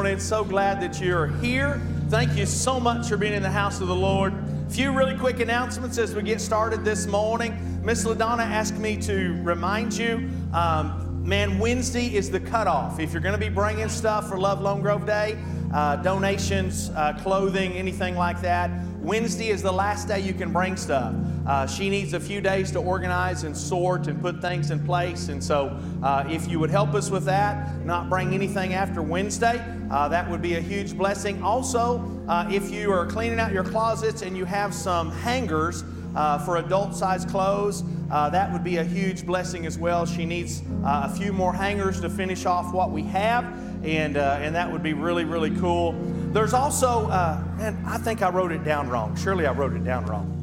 morning. So glad that you're here. Thank you so much for being in the house of the Lord. A few really quick announcements as we get started this morning. Miss LaDonna asked me to remind you um, man, Wednesday is the cutoff. If you're going to be bringing stuff for Love Lone Grove Day, uh, donations, uh, clothing, anything like that, Wednesday is the last day you can bring stuff. Uh, she needs a few days to organize and sort and put things in place. And so, uh, if you would help us with that, not bring anything after Wednesday, uh, that would be a huge blessing. Also, uh, if you are cleaning out your closets and you have some hangers, uh, for adult size clothes. Uh, that would be a huge blessing as well. She needs uh, a few more hangers to finish off what we have, and, uh, and that would be really, really cool. There's also, uh, and I think I wrote it down wrong. Surely I wrote it down wrong.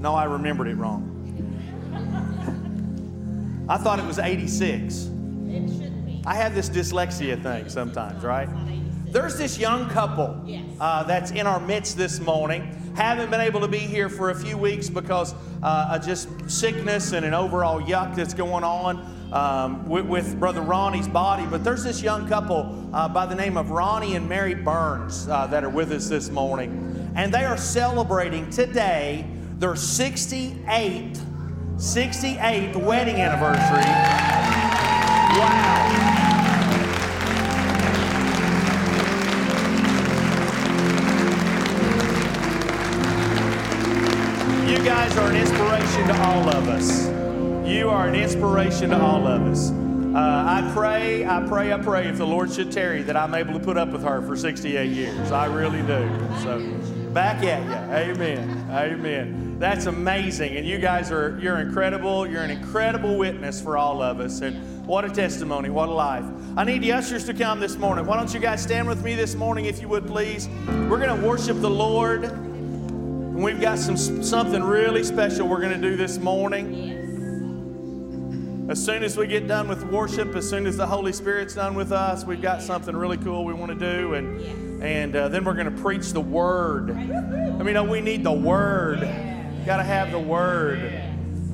No, I remembered it wrong. I thought it was 86. It should be. I have this dyslexia thing sometimes, right? There's this young couple uh, that's in our midst this morning. Haven't been able to be here for a few weeks because uh, of just sickness and an overall yuck that's going on um, with, with Brother Ronnie's body. But there's this young couple uh, by the name of Ronnie and Mary Burns uh, that are with us this morning. And they are celebrating today their 68th, 68th wedding anniversary. Wow. You guys are an inspiration to all of us. You are an inspiration to all of us. Uh, I pray, I pray, I pray if the Lord should tarry that I'm able to put up with her for 68 years. I really do. So, back at you. Amen. Amen. That's amazing. And you guys are, you're incredible. You're an incredible witness for all of us. And what a testimony. What a life. I need the ushers to come this morning. Why don't you guys stand with me this morning, if you would please? We're going to worship the Lord. And we've got some something really special we're going to do this morning. As soon as we get done with worship, as soon as the Holy Spirit's done with us, we've got something really cool we want to do, and and uh, then we're going to preach the Word. I mean, no, we need the Word. Got to have the Word.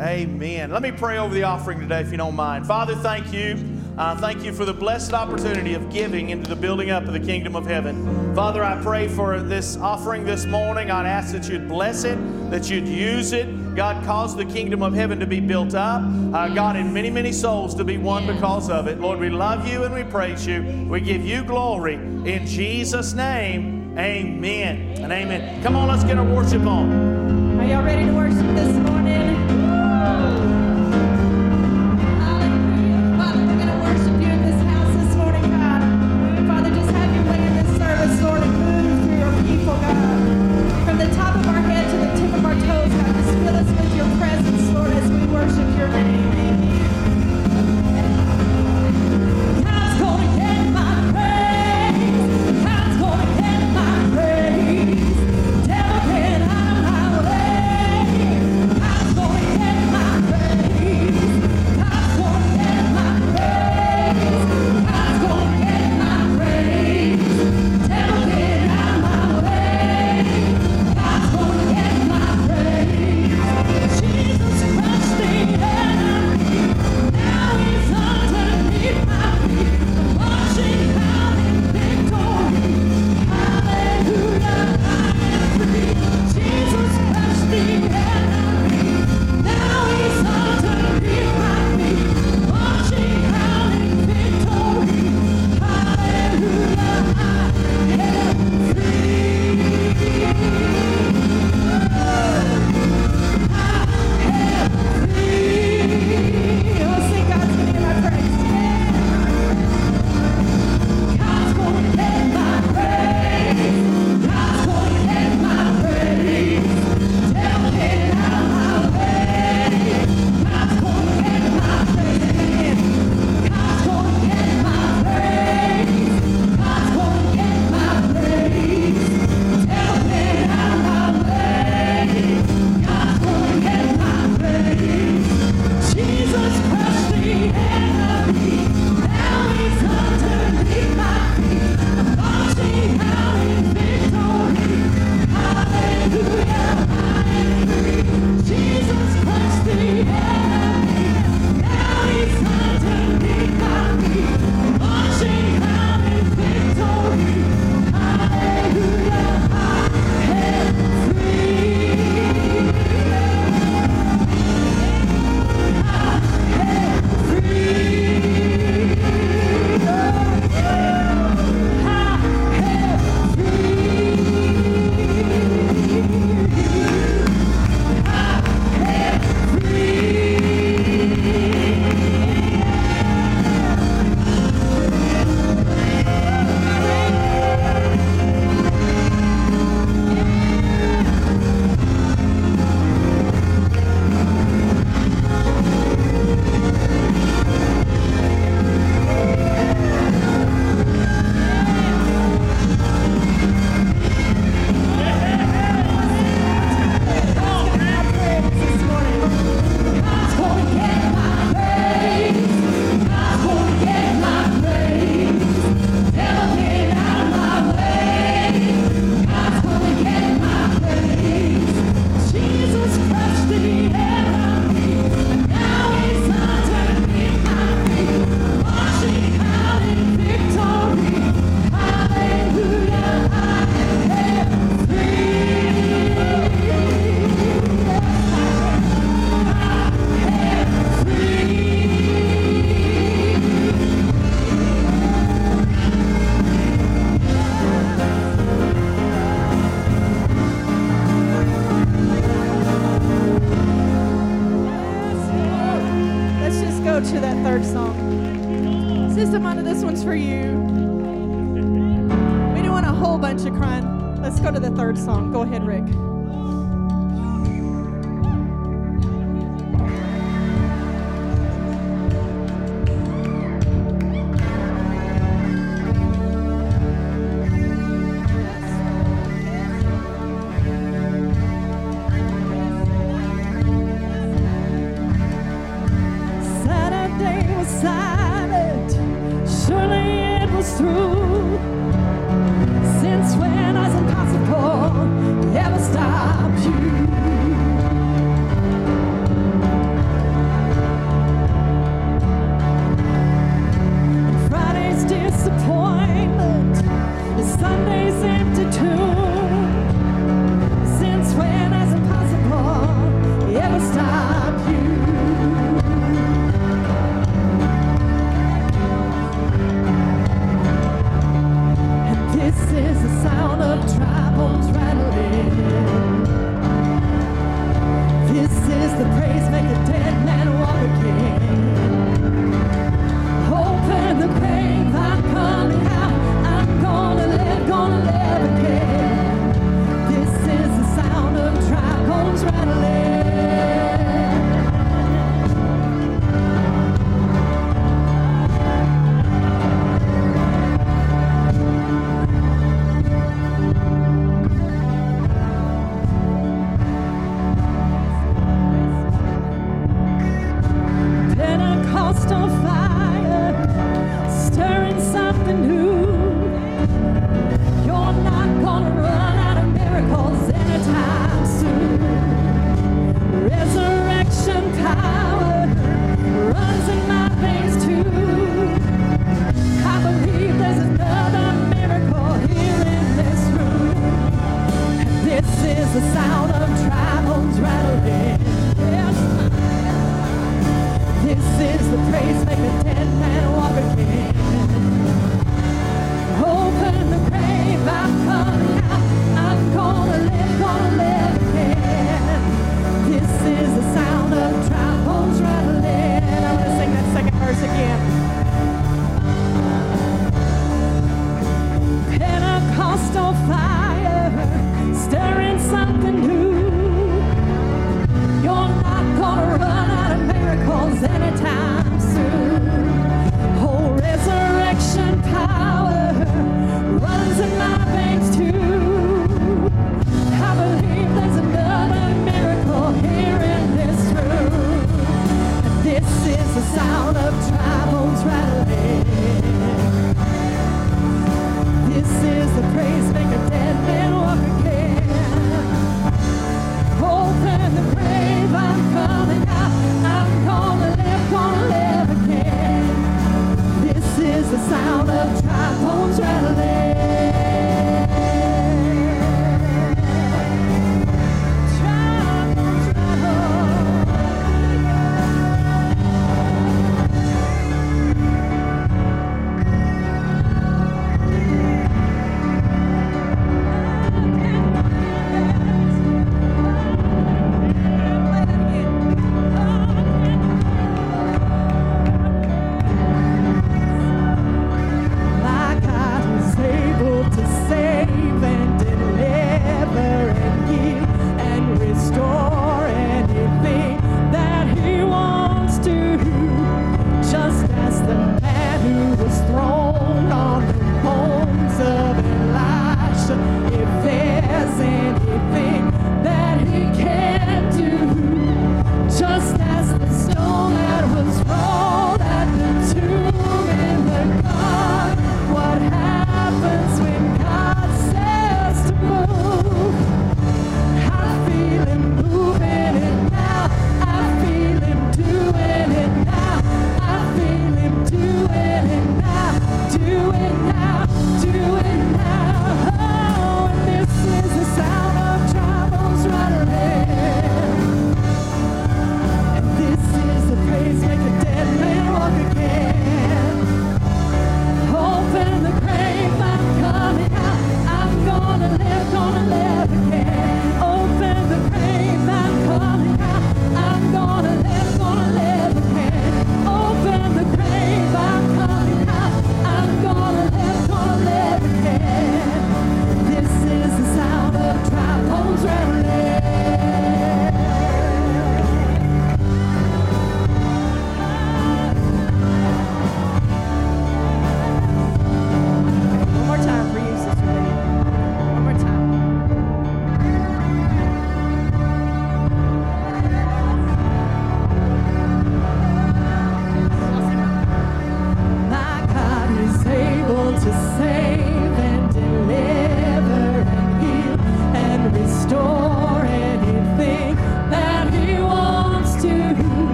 Amen. Let me pray over the offering today, if you don't mind. Father, thank you. Uh, thank you for the blessed opportunity of giving into the building up of the kingdom of heaven. Father, I pray for this offering this morning. I'd ask that you'd bless it, that you'd use it. God, caused the kingdom of heaven to be built up. Uh, God, and many, many souls to be won because of it. Lord, we love you and we praise you. We give you glory. In Jesus' name, amen and amen. Come on, let's get our worship on. Are y'all ready to worship this morning? Hallelujah.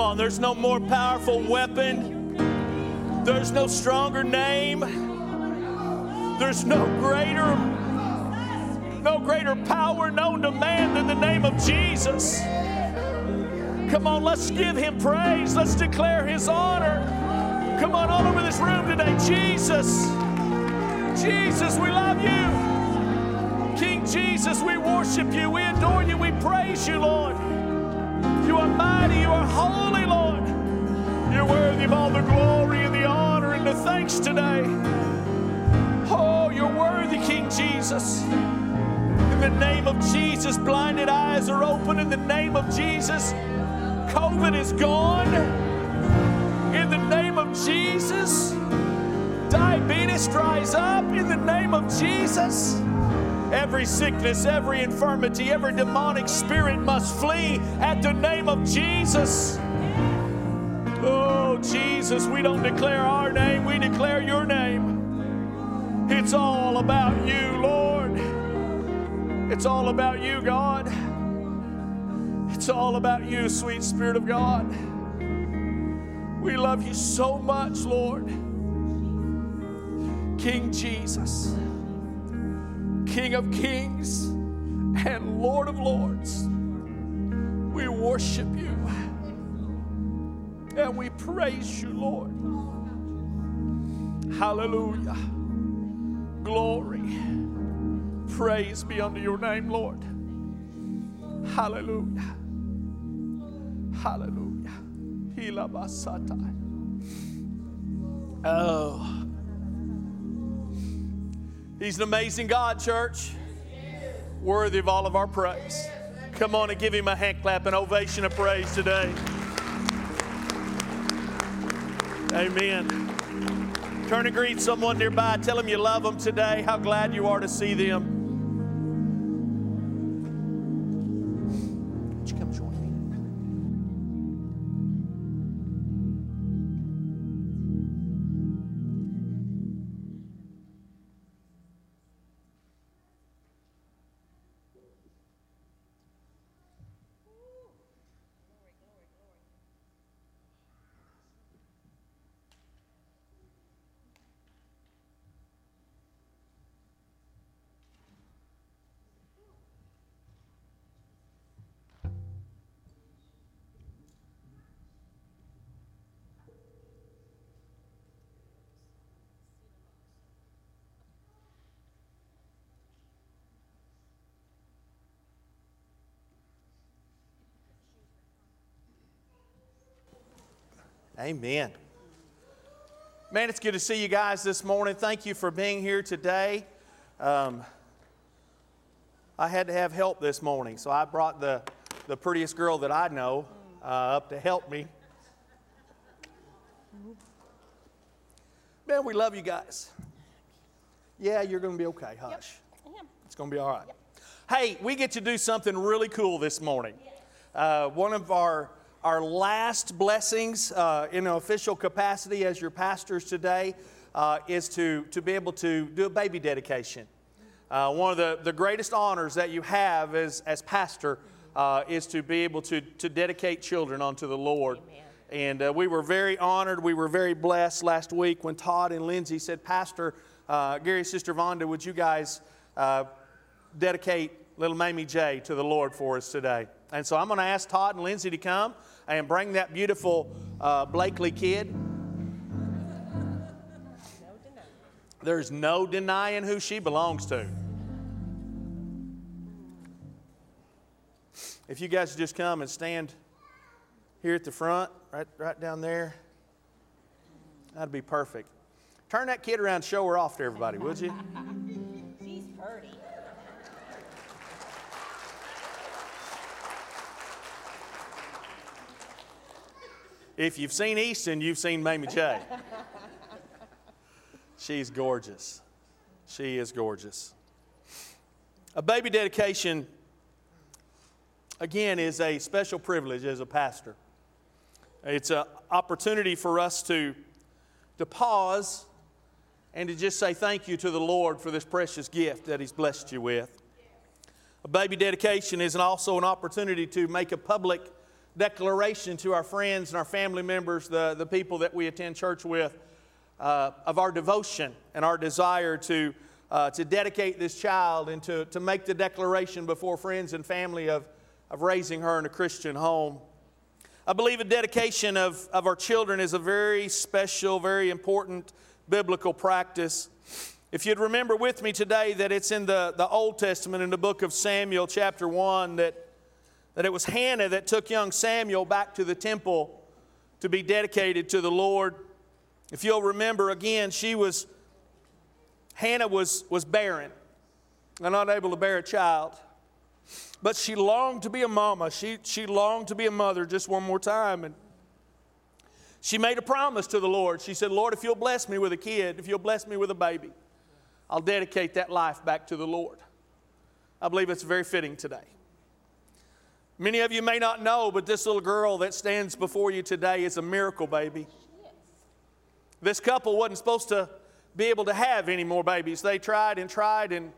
Come on, there's no more powerful weapon. There's no stronger name. There's no greater no greater power known to man than the name of Jesus. Come on, let's give him praise. Let's declare his honor. Come on, all over this room today. Jesus. Jesus, we love you. King Jesus, we worship you. We adore you. We praise you, Lord. You're all the glory and the honor and the thanks today. Oh, you're worthy, King Jesus. In the name of Jesus, blinded eyes are open. In the name of Jesus, COVID is gone. In the name of Jesus, diabetes dries up. In the name of Jesus, every sickness, every infirmity, every demonic spirit must flee at the name of Jesus. Jesus, we don't declare our name, we declare your name. It's all about you, Lord. It's all about you, God. It's all about you, sweet Spirit of God. We love you so much, Lord. King Jesus, King of kings and Lord of lords, we worship you and we praise you, Lord. Hallelujah. Glory. Praise be unto your name, Lord. Hallelujah. Hallelujah. Hilabasatai. Oh. He's an amazing God, church. Worthy of all of our praise. Come on and give him a hand clap, an ovation of praise today. Amen. Turn and greet someone nearby. Tell them you love them today. How glad you are to see them. Amen. Man, it's good to see you guys this morning. Thank you for being here today. Um, I had to have help this morning, so I brought the, the prettiest girl that I know uh, up to help me. Man, we love you guys. Yeah, you're going to be okay. Hush. It's going to be all right. Hey, we get to do something really cool this morning. Uh, one of our our last blessings uh, in an official capacity as your pastors today uh, is to, to be able to do a baby dedication. Uh, one of the, the greatest honors that you have as, as pastor uh, is to be able to, to dedicate children unto the Lord. Amen. And uh, we were very honored, we were very blessed last week when Todd and Lindsay said, Pastor, uh, Gary, Sister Vonda, would you guys dedicate little Mamie J to the Lord for us today? And so I'm going to ask Todd and Lindsay to come and bring that beautiful uh, Blakely kid. There's no denying who she belongs to. If you guys just come and stand here at the front, right, right down there, that'd be perfect. Turn that kid around, show her off to everybody, would you? If you've seen Easton, you've seen Mamie J. She's gorgeous. She is gorgeous. A baby dedication, again, is a special privilege as a pastor. It's an opportunity for us to, to pause and to just say thank you to the Lord for this precious gift that He's blessed you with. A baby dedication is also an opportunity to make a public declaration to our friends and our family members, the, the people that we attend church with, uh, of our devotion and our desire to, uh, to dedicate this child and to, to make the declaration before friends and family of, of raising her in a Christian home. I believe a dedication of, of our children is a very special, very important biblical practice. If you'd remember with me today that it's in the, the Old Testament, in the book of Samuel, chapter 1, that that it was Hannah that took young Samuel back to the temple to be dedicated to the Lord. If you'll remember again, she was, Hannah was, was barren and unable to bear a child. But she longed to be a mama. She, she longed to be a mother just one more time. And she made a promise to the Lord. She said, Lord, if you'll bless me with a kid, if you'll bless me with a baby, I'll dedicate that life back to the Lord. I believe it's very fitting today. Many of you may not know, but this little girl that stands before you today is a miracle baby. This couple wasn't supposed to be able to have any more babies. They tried and tried and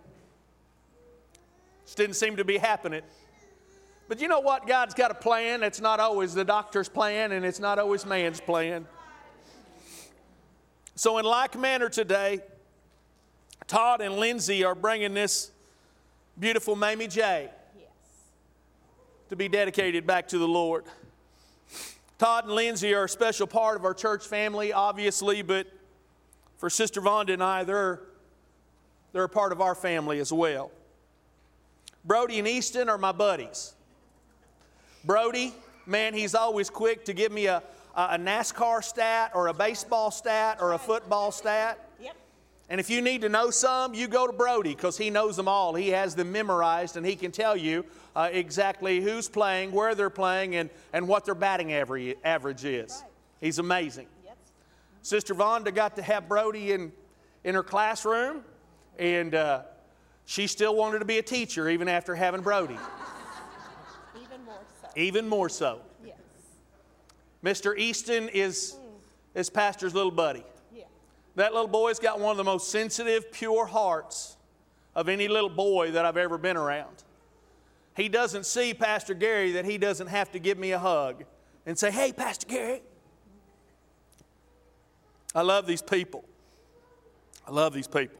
just didn't seem to be happening. But you know what? God's got a plan. It's not always the doctor's plan and it's not always man's plan. So, in like manner today, Todd and Lindsay are bringing this beautiful Mamie J to be dedicated back to the Lord. Todd and Lindsay are a special part of our church family, obviously, but for Sister Vonda and I, they're, they're a part of our family as well. Brody and Easton are my buddies. Brody, man, he's always quick to give me a, a NASCAR stat or a baseball stat or a football stat. And if you need to know some, you go to Brody because he knows them all. He has them memorized and he can tell you uh, exactly who's playing, where they're playing, and, and what their batting average is. He's amazing. Sister Vonda got to have Brody in, in her classroom, and uh, she still wanted to be a teacher even after having Brody. Even more so. Even more so. Yes. Mr. Easton is, mm. is Pastor's little buddy. That little boy's got one of the most sensitive, pure hearts of any little boy that I've ever been around. He doesn't see Pastor Gary that he doesn't have to give me a hug and say, Hey, Pastor Gary. I love these people. I love these people.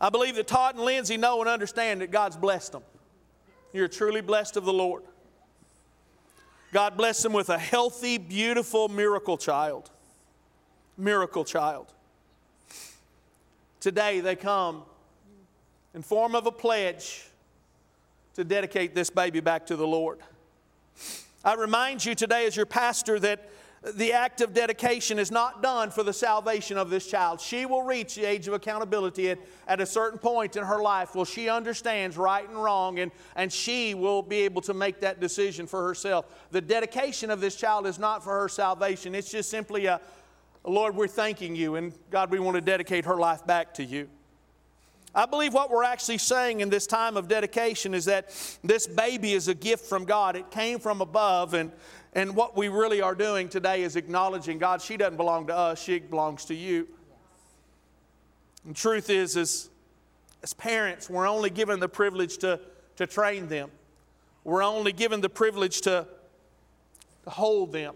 I believe that Todd and Lindsay know and understand that God's blessed them. You're truly blessed of the Lord. God bless them with a healthy, beautiful miracle child miracle child. Today they come in form of a pledge to dedicate this baby back to the Lord. I remind you today as your pastor that the act of dedication is not done for the salvation of this child. She will reach the age of accountability at, at a certain point in her life where she understands right and wrong and, and she will be able to make that decision for herself. The dedication of this child is not for her salvation, it's just simply a Lord, we're thanking you, and God, we want to dedicate her life back to you. I believe what we're actually saying in this time of dedication is that this baby is a gift from God. It came from above, and, and what we really are doing today is acknowledging God, she doesn't belong to us, she belongs to you. And truth is, is as parents, we're only given the privilege to, to train them. We're only given the privilege to, to hold them.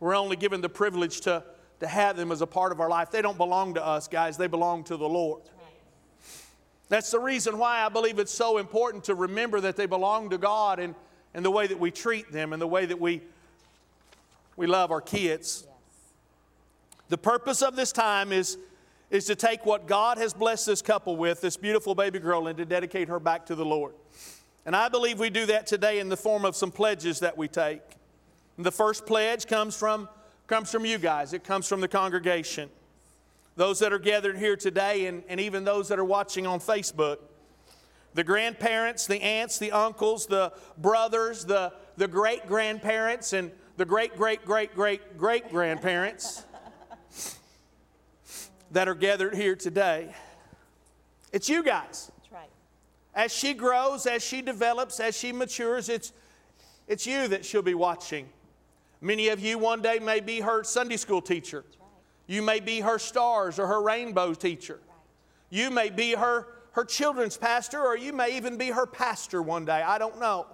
We're only given the privilege to, to have them as a part of our life. They don't belong to us, guys, they belong to the Lord. That's the reason why I believe it's so important to remember that they belong to God and, and the way that we treat them and the way that we we love our kids. The purpose of this time is, is to take what God has blessed this couple with, this beautiful baby girl, and to dedicate her back to the Lord. And I believe we do that today in the form of some pledges that we take. And the first pledge comes from, comes from you guys, it comes from the congregation. Those that are gathered here today, and, and even those that are watching on Facebook. The grandparents, the aunts, the uncles, the brothers, the, the great grandparents, and the great, great, great, great, great grandparents that are gathered here today. It's you guys. That's right. As she grows, as she develops, as she matures, it's, it's you that she'll be watching. Many of you one day may be her Sunday school teacher. You may be her stars or her rainbow teacher. You may be her, her children's pastor, or you may even be her pastor one day. I don't know.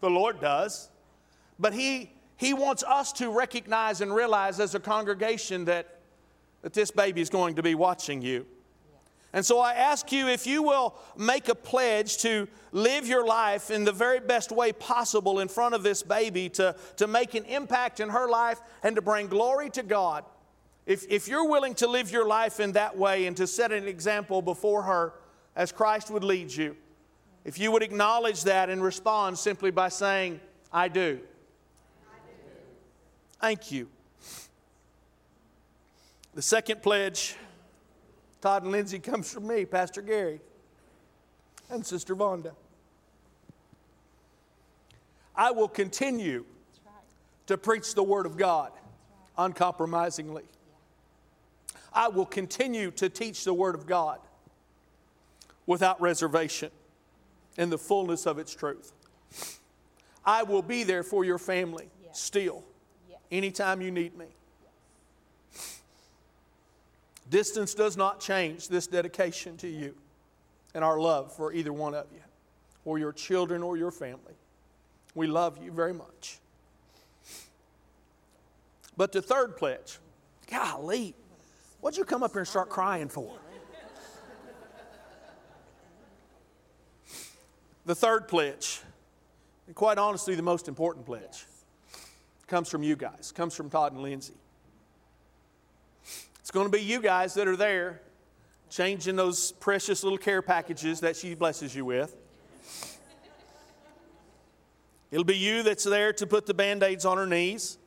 The Lord does. But He he wants us to recognize and realize as a congregation that, that this baby is going to be watching you. And so I ask you if you will make a pledge to live your life in the very best way possible in front of this baby, to, to make an impact in her life and to bring glory to God. If, if you're willing to live your life in that way and to set an example before her as Christ would lead you, if you would acknowledge that and respond simply by saying, I do. Thank you. The second pledge, Todd and Lindsay, comes from me, Pastor Gary, and Sister Vonda. I will continue to preach the Word of God uncompromisingly. I will continue to teach the Word of God without reservation in the fullness of its truth. I will be there for your family still anytime you need me. Distance does not change this dedication to you and our love for either one of you, or your children, or your family. We love you very much. But the third pledge, golly, what'd you come up here and start crying for? The third pledge, and quite honestly, the most important pledge comes from you guys, comes from Todd and Lindsay. It's going to be you guys that are there changing those precious little care packages that she blesses you with. It'll be you that's there to put the band aids on her knees,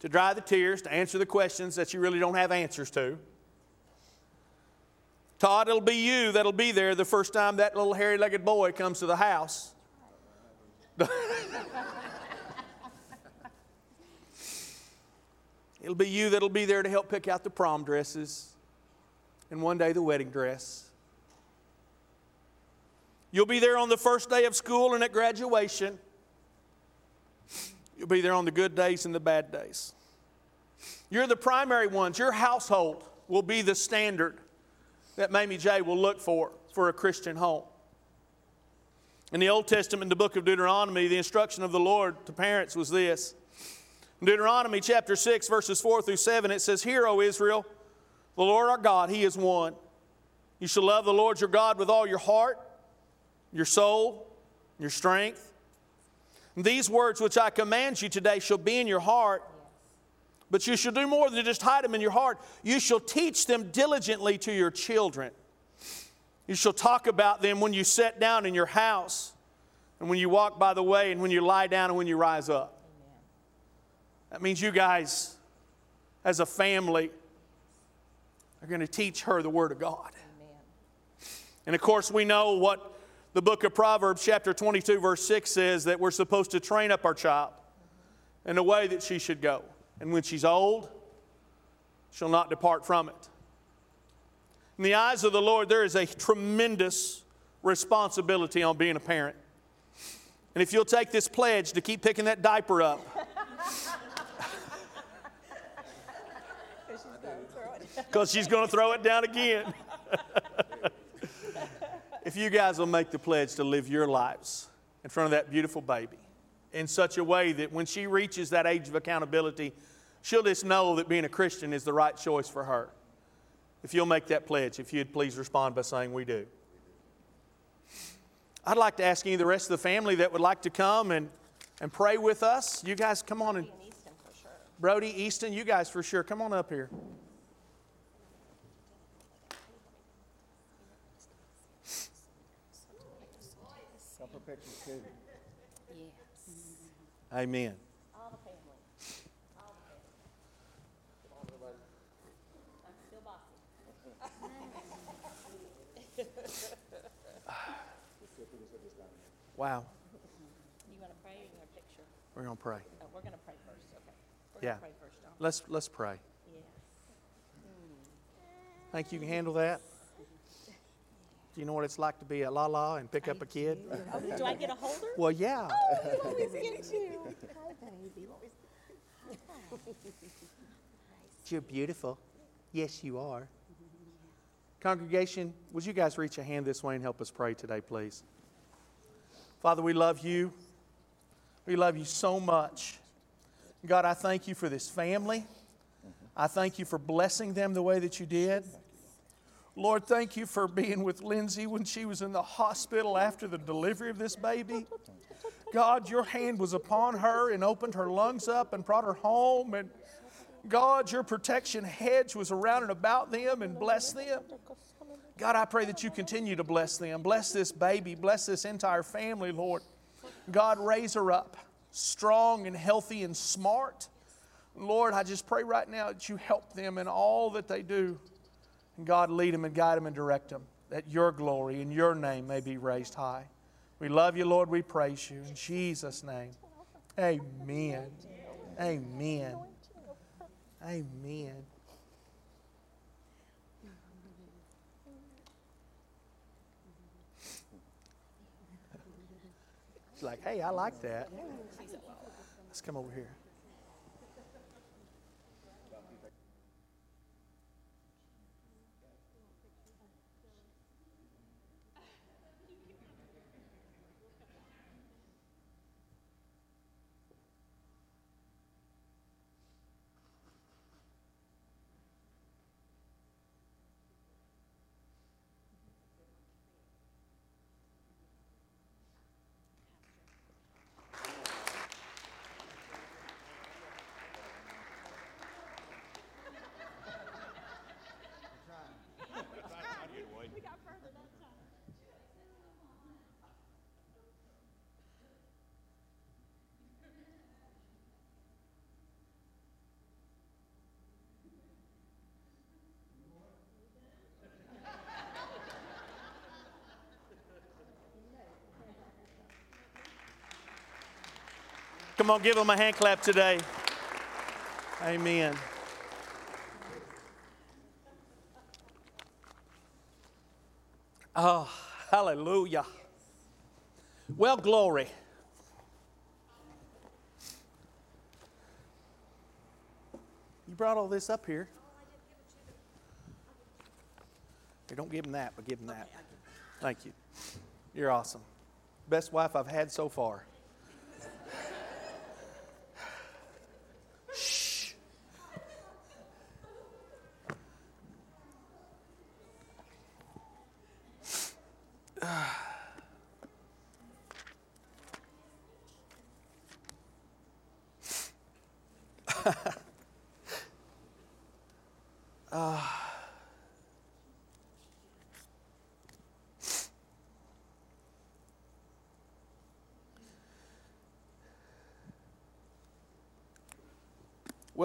to dry the tears, to answer the questions that you really don't have answers to. Todd, it'll be you that'll be there the first time that little hairy legged boy comes to the house. It'll be you that'll be there to help pick out the prom dresses and one day the wedding dress. You'll be there on the first day of school and at graduation. You'll be there on the good days and the bad days. You're the primary ones. Your household will be the standard that Mamie J will look for for a Christian home. In the Old Testament, in the book of Deuteronomy, the instruction of the Lord to parents was this Deuteronomy chapter 6, verses 4 through 7, it says, Hear, O Israel, the Lord our God, He is one. You shall love the Lord your God with all your heart, your soul, your strength. And these words which I command you today shall be in your heart. But you shall do more than just hide them in your heart. You shall teach them diligently to your children. You shall talk about them when you sit down in your house, and when you walk by the way, and when you lie down, and when you rise up. That means you guys, as a family, are going to teach her the Word of God. Amen. And of course, we know what the book of Proverbs, chapter 22, verse 6 says that we're supposed to train up our child in the way that she should go. And when she's old, she'll not depart from it. In the eyes of the Lord, there is a tremendous responsibility on being a parent. And if you'll take this pledge to keep picking that diaper up, because she's going to throw it down again. if you guys will make the pledge to live your lives in front of that beautiful baby in such a way that when she reaches that age of accountability, she'll just know that being a Christian is the right choice for her. If you'll make that pledge, if you'd please respond by saying, We do. I'd like to ask any of the rest of the family that would like to come and, and pray with us. You guys come on and In Easton for sure. Brody, Easton, you guys for sure. Come on up here. Couple pictures too. Yes. Amen. All the family. All the family. I'm still bossy. Wow. You want to pray or you want a picture? We're going to pray. Oh, we're going to pray first, okay. We're Yeah. going to pray first. Let's, let's pray. Yes. Think you can handle that? Do you know what it's like to be a la la and pick up a kid? Oh, do I get a holder? Well, yeah. Oh, always get you. Hi, baby. You're beautiful. Yes, you are. Congregation, would you guys reach a hand this way and help us pray today, please? Father, we love you. We love you so much. God, I thank you for this family. I thank you for blessing them the way that you did. Lord, thank you for being with Lindsay when she was in the hospital after the delivery of this baby. God, your hand was upon her and opened her lungs up and brought her home. And God, your protection hedge was around and about them and blessed them. God, I pray that you continue to bless them. Bless this baby. Bless this entire family, Lord. God, raise her up strong and healthy and smart. Lord, I just pray right now that you help them in all that they do. And God, lead them and guide them and direct them, that your glory and your name may be raised high. We love you, Lord. We praise you. In Jesus' name. Amen. Amen. Amen. She's like, hey, I like that. Let's come over here. Come on, give them a hand clap today. Amen. Oh, hallelujah. Well, glory. You brought all this up here. Hey, don't give him that, but give him that. Thank you. You're awesome. Best wife I've had so far.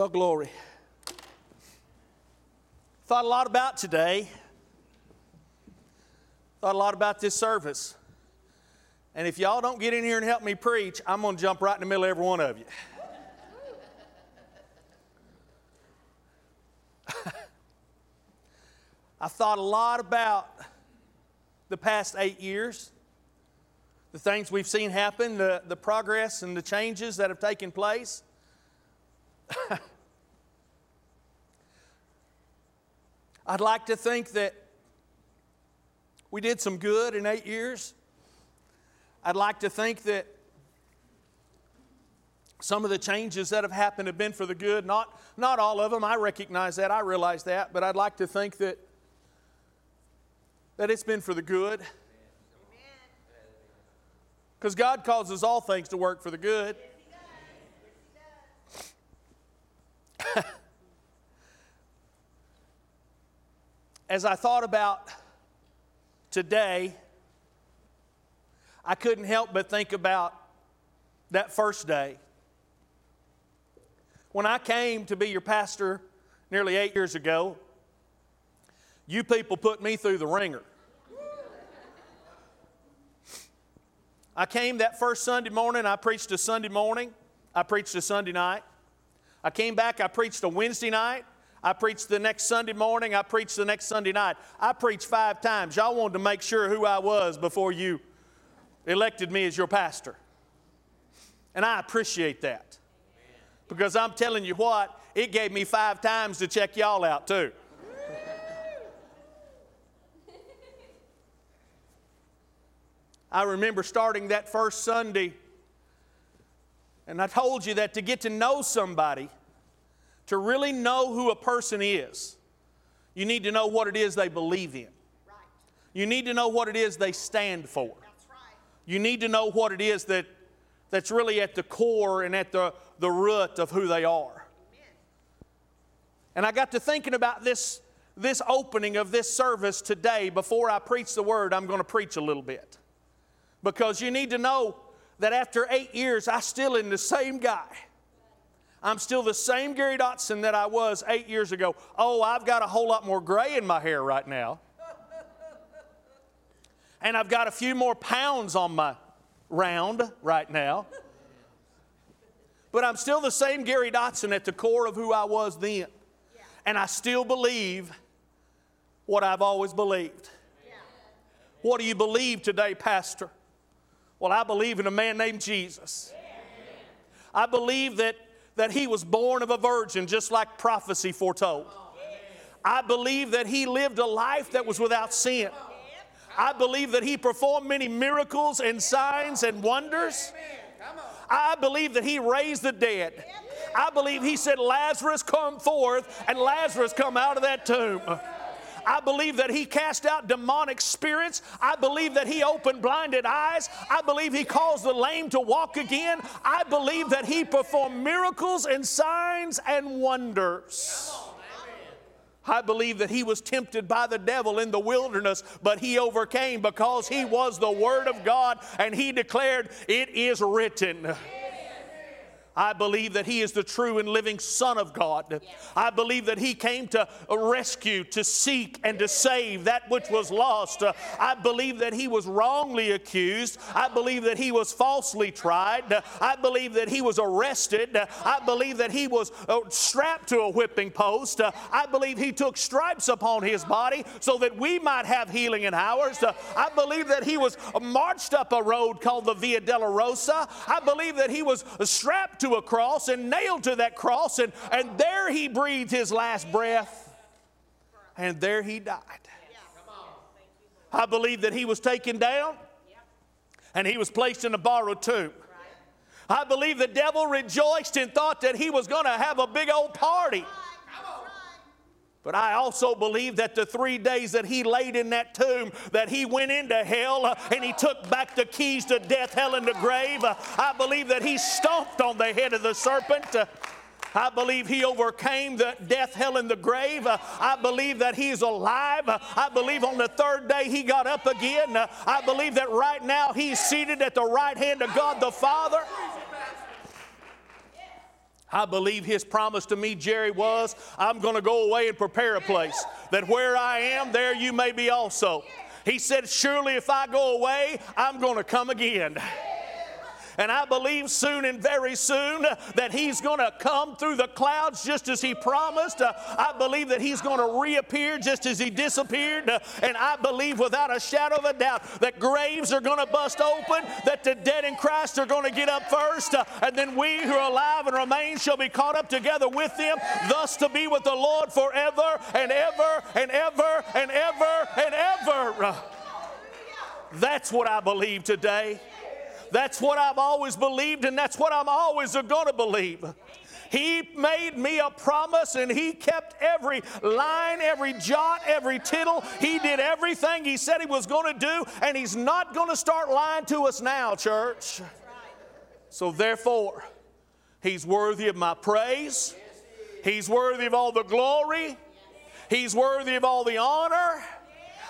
Well, glory. Thought a lot about today. Thought a lot about this service. And if y'all don't get in here and help me preach, I'm going to jump right in the middle of every one of you. I thought a lot about the past eight years, the things we've seen happen, the, the progress and the changes that have taken place. I'd like to think that we did some good in eight years. I'd like to think that some of the changes that have happened have been for the good. Not, not all of them. I recognize that. I realize that. But I'd like to think that, that it's been for the good. Because God causes all things to work for the good. As I thought about today, I couldn't help but think about that first day. When I came to be your pastor nearly eight years ago, you people put me through the ringer. I came that first Sunday morning, I preached a Sunday morning, I preached a Sunday night. I came back, I preached a Wednesday night, I preached the next Sunday morning, I preached the next Sunday night. I preached five times. Y'all wanted to make sure who I was before you elected me as your pastor. And I appreciate that. Because I'm telling you what, it gave me five times to check y'all out too. I remember starting that first Sunday, and I told you that to get to know somebody, to really know who a person is, you need to know what it is they believe in. You need to know what it is they stand for. You need to know what it is that, that's really at the core and at the, the root of who they are. And I got to thinking about this, this opening of this service today. Before I preach the word, I'm going to preach a little bit. Because you need to know that after eight years, I'm still in the same guy. I'm still the same Gary Dotson that I was eight years ago. Oh, I've got a whole lot more gray in my hair right now. And I've got a few more pounds on my round right now. But I'm still the same Gary Dotson at the core of who I was then. And I still believe what I've always believed. What do you believe today, Pastor? Well, I believe in a man named Jesus. I believe that, that he was born of a virgin, just like prophecy foretold. I believe that he lived a life that was without sin. I believe that he performed many miracles and signs and wonders. I believe that he raised the dead. I believe he said, Lazarus, come forth, and Lazarus come out of that tomb. I believe that he cast out demonic spirits. I believe that he opened blinded eyes. I believe he caused the lame to walk again. I believe that he performed miracles and signs and wonders. I believe that he was tempted by the devil in the wilderness, but he overcame because he was the Word of God and he declared, It is written. I believe that He is the true and living Son of God. I believe that He came to rescue, to seek, and to save that which was lost. I believe that He was wrongly accused. I believe that He was falsely tried. I believe that He was arrested. I believe that He was uh, strapped to a whipping post. I believe He took stripes upon His body so that we might have healing in ours. I believe that He was marched up a road called the Via Dolorosa. I believe that He was strapped to a cross and nailed to that cross, and, and there he breathed his last breath, and there he died. I believe that he was taken down and he was placed in a borrowed tomb. I believe the devil rejoiced and thought that he was going to have a big old party. But I also believe that the three days that he laid in that tomb, that he went into hell uh, and he took back the keys to death, hell, and the grave. Uh, I believe that he stomped on the head of the serpent. Uh, I believe he overcame the death, hell, and the grave. I believe that he's alive. I believe on the third day he got up again. I believe that right now he's seated at the right hand of God the Father. I believe his promise to me, Jerry, was I'm going to go away and prepare a place that where I am, there you may be also. He said, Surely if I go away, I'm going to come again. And I believe soon and very soon that He's going to come through the clouds just as He promised. Uh, I believe that He's going to reappear just as He disappeared. Uh, and I believe without a shadow of a doubt that graves are going to bust open, that the dead in Christ are going to get up first, uh, and then we who are alive and remain shall be caught up together with them, thus to be with the Lord forever and ever and ever and ever and ever. That's what I believe today. That's what I've always believed, and that's what I'm always going to believe. He made me a promise and He kept every line, every jot, every tittle. He did everything He said He was going to do, and He's not going to start lying to us now, church. So, therefore, He's worthy of my praise, He's worthy of all the glory, He's worthy of all the honor.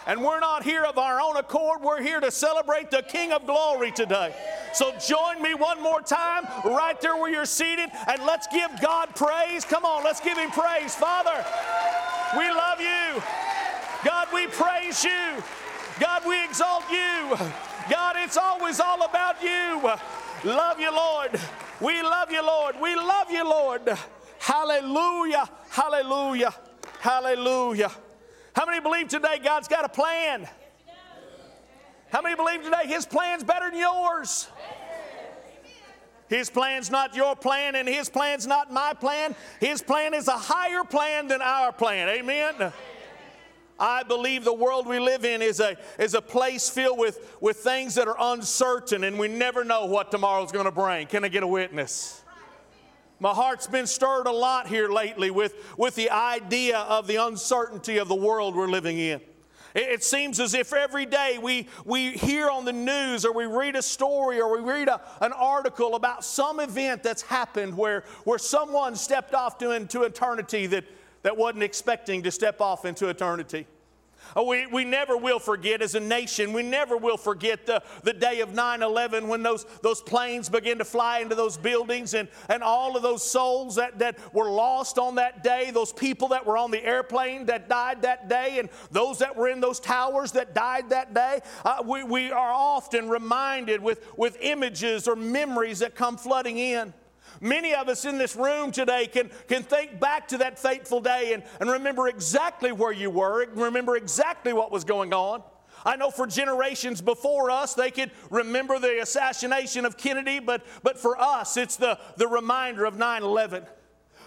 And we're not here of our own accord. We're here to celebrate the King of Glory today. So join me one more time right there where you're seated and let's give God praise. Come on, let's give Him praise. Father, we love you. God, we praise you. God, we exalt you. God, it's always all about you. Love you, Lord. We love you, Lord. We love you, Lord. Hallelujah. Hallelujah. Hallelujah. How many believe today God's got a plan? How many believe today His plan's better than yours? His plan's not your plan, and His plan's not my plan. His plan is a higher plan than our plan. Amen. I believe the world we live in is a, is a place filled with, with things that are uncertain, and we never know what tomorrow's going to bring. Can I get a witness? My heart's been stirred a lot here lately with, with the idea of the uncertainty of the world we're living in. It, seems as if every day we, we hear on the news or we read a story or we read a, an article about some event that's happened where, where someone stepped off to, into eternity that, that wasn't expecting to step off into eternity. Oh, we, we never will forget as a nation, we never will forget the, the day of 9 11 when those, those planes began to fly into those buildings and, and all of those souls that, that were lost on that day, those people that were on the airplane that died that day, and those that were in those towers that died that day. Uh, we, we are often reminded with, with images or memories that come flooding in. Many of us in this room today can, can think back to that fateful day and, and remember exactly where you were, remember exactly what was going on. I know for generations before us, they could remember the assassination of Kennedy, but, but for us, it's the, the reminder of 9 11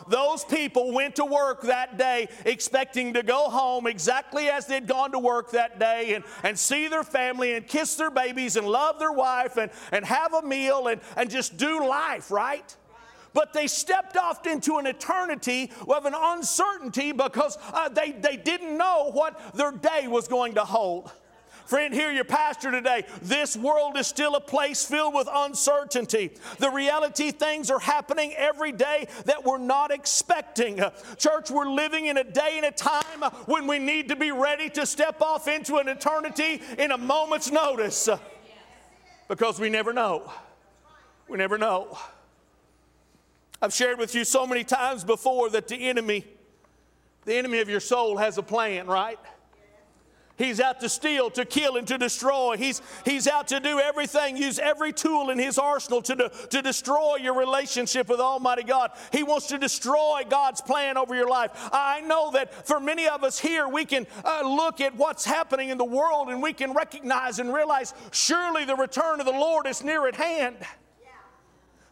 those people went to work that day expecting to go home exactly as they'd gone to work that day and, and see their family and kiss their babies and love their wife and, and have a meal and, and just do life, right? But they stepped off into an eternity of an uncertainty because uh, they, they didn't know what their day was going to hold. Friend, hear your pastor today. This world is still a place filled with uncertainty. The reality things are happening every day that we're not expecting. Church, we're living in a day and a time when we need to be ready to step off into an eternity in a moment's notice because we never know. We never know. I've shared with you so many times before that the enemy, the enemy of your soul, has a plan, right? He's out to steal, to kill, and to destroy. He's, he's out to do everything, use every tool in his arsenal to, to destroy your relationship with Almighty God. He wants to destroy God's plan over your life. I know that for many of us here, we can uh, look at what's happening in the world and we can recognize and realize surely the return of the Lord is near at hand.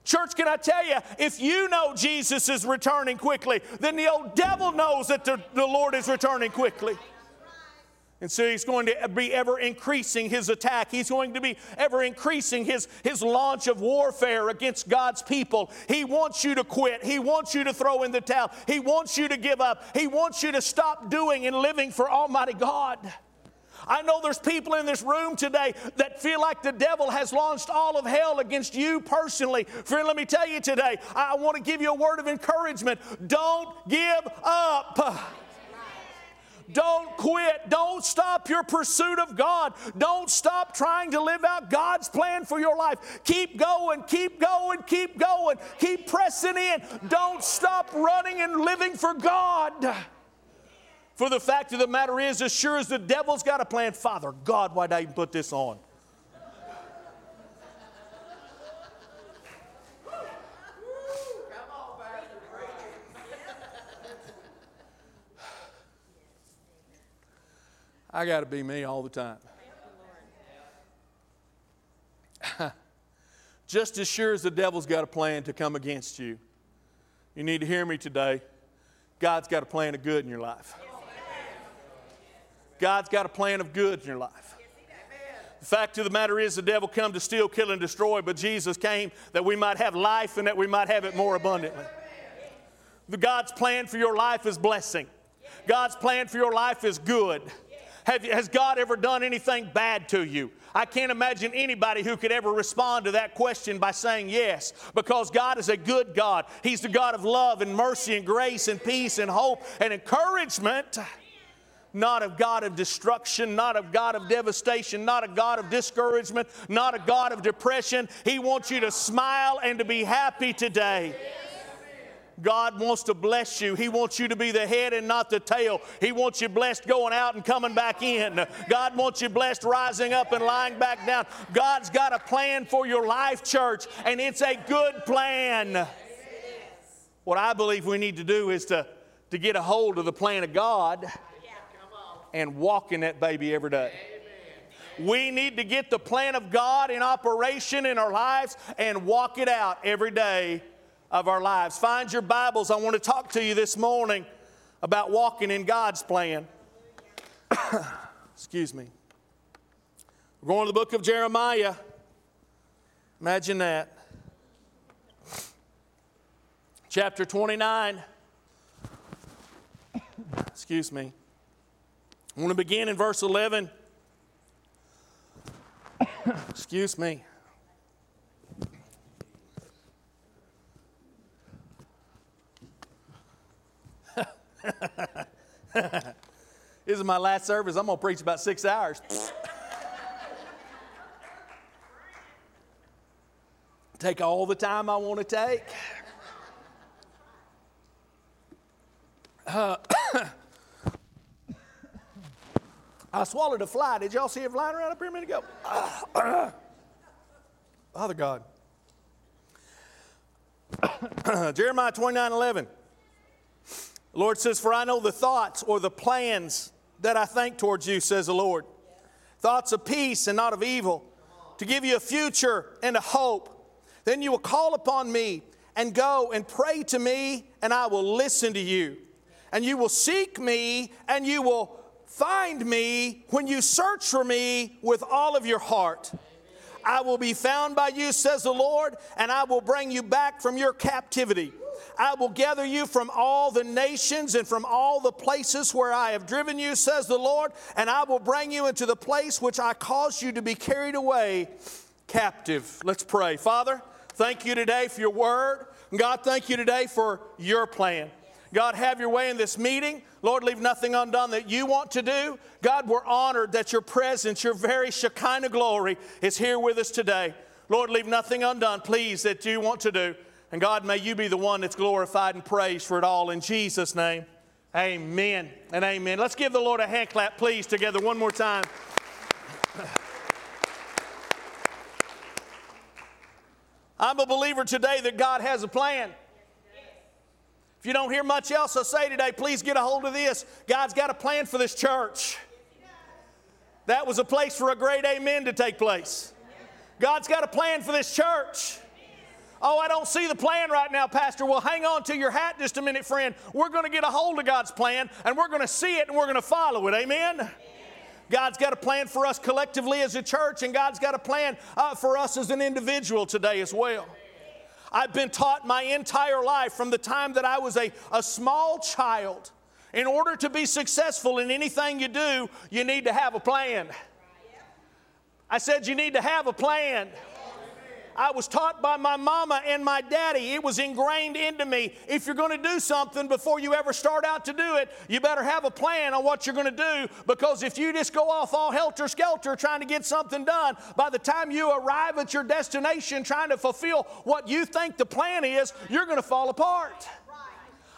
Church, can I tell you, if you know Jesus is returning quickly, then the old devil knows that the, the Lord is returning quickly. And so he's going to be ever increasing his attack. He's going to be ever increasing his, his launch of warfare against God's people. He wants you to quit. He wants you to throw in the towel. He wants you to give up. He wants you to stop doing and living for Almighty God. I know there's people in this room today that feel like the devil has launched all of hell against you personally. Friend, let me tell you today, I want to give you a word of encouragement. Don't give up. Don't quit. Don't stop your pursuit of God. Don't stop trying to live out God's plan for your life. Keep going, keep going, keep going, keep pressing in. Don't stop running and living for God. For the fact of the matter is, as sure as the devil's got a plan, Father God, why'd I even put this on? I got to be me all the time. Just as sure as the devil's got a plan to come against you, you need to hear me today. God's got a plan of good in your life. God's got a plan of good in your life. The fact of the matter is, the devil come to steal, kill, and destroy, but Jesus came that we might have life and that we might have it more abundantly. The God's plan for your life is blessing. God's plan for your life is good. Have, has God ever done anything bad to you? I can't imagine anybody who could ever respond to that question by saying yes, because God is a good God. He's the God of love and mercy and grace and peace and hope and encouragement. Not a God of destruction, not a God of devastation, not a God of discouragement, not a God of depression. He wants you to smile and to be happy today. God wants to bless you. He wants you to be the head and not the tail. He wants you blessed going out and coming back in. God wants you blessed rising up and lying back down. God's got a plan for your life, church, and it's a good plan. What I believe we need to do is to, to get a hold of the plan of God and walk in that baby every day. We need to get the plan of God in operation in our lives and walk it out every day of our lives. Find your Bibles. I want to talk to you this morning about walking in God's plan. Excuse me. We're going to the book of Jeremiah. Imagine that. Chapter 29. Excuse me. I want to begin in verse 11. Excuse me. this is my last service. I'm going to preach about six hours. take all the time I want to take. Uh, I swallowed a fly. Did y'all see it flying around up here a minute ago? Father God. Jeremiah 29 11. The Lord says, For I know the thoughts or the plans that I think towards you, says the Lord. Thoughts of peace and not of evil, to give you a future and a hope. Then you will call upon me and go and pray to me, and I will listen to you. And you will seek me, and you will find me when you search for me with all of your heart. I will be found by you, says the Lord, and I will bring you back from your captivity. I will gather you from all the nations and from all the places where I have driven you, says the Lord, and I will bring you into the place which I caused you to be carried away captive. Let's pray. Father, thank you today for your word. God, thank you today for your plan. God, have your way in this meeting. Lord, leave nothing undone that you want to do. God, we're honored that your presence, your very Shekinah glory, is here with us today. Lord, leave nothing undone, please, that you want to do. And God, may you be the one that's glorified and praised for it all in Jesus' name. Amen and amen. Let's give the Lord a hand clap, please, together one more time. I'm a believer today that God has a plan. If you don't hear much else I say today, please get a hold of this. God's got a plan for this church. That was a place for a great amen to take place. God's got a plan for this church. Oh, I don't see the plan right now, Pastor. Well, hang on to your hat just a minute, friend. We're going to get a hold of God's plan and we're going to see it and we're going to follow it. Amen? God's got a plan for us collectively as a church, and God's got a plan uh, for us as an individual today as well. I've been taught my entire life from the time that I was a, a small child. In order to be successful in anything you do, you need to have a plan. I said you need to have a plan. I was taught by my mama and my daddy. It was ingrained into me. If you're going to do something before you ever start out to do it, you better have a plan on what you're going to do because if you just go off all helter skelter trying to get something done, by the time you arrive at your destination trying to fulfill what you think the plan is, you're going to fall apart.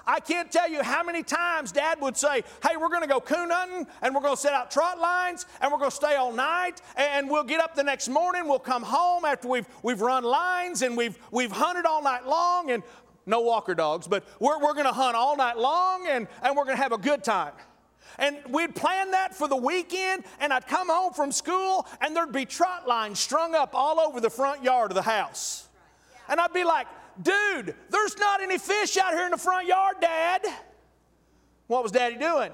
I can't tell you how many times dad would say, Hey, we're going to go coon hunting and we're going to set out trot lines and we're going to stay all night and we'll get up the next morning. We'll come home after we've, we've run lines and we've, we've hunted all night long and no walker dogs, but we're, we're going to hunt all night long and, and we're going to have a good time. And we'd plan that for the weekend, and I'd come home from school, and there'd be trot lines strung up all over the front yard of the house. And I'd be like, Dude, there's not any fish out here in the front yard, Dad. What was Daddy doing?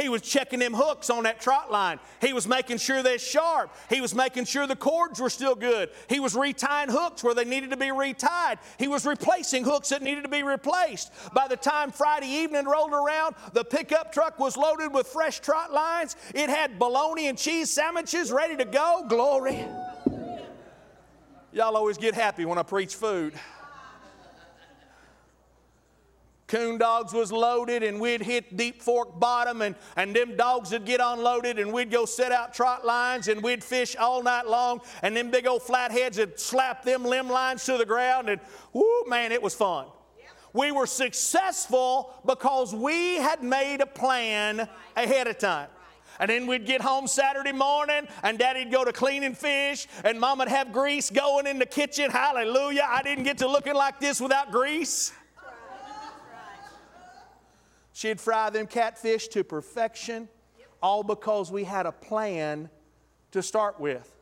He was checking them hooks on that trot line. He was making sure they're sharp. He was making sure the cords were still good. He was retying hooks where they needed to be retied. He was replacing hooks that needed to be replaced. By the time Friday evening rolled around, the pickup truck was loaded with fresh trot lines. It had bologna and cheese sandwiches ready to go. Glory. Y'all always get happy when I preach food. Coon dogs was loaded and we'd hit deep fork bottom and, and them dogs would get unloaded and we'd go set out trot lines and we'd fish all night long and them big old flatheads would slap them limb lines to the ground and whoo man it was fun. We were successful because we had made a plan ahead of time. And then we'd get home Saturday morning, and Daddy'd go to cleaning fish, and Mom'd have grease going in the kitchen. Hallelujah. I didn't get to looking like this without grease. She'd fry them catfish to perfection, all because we had a plan to start with.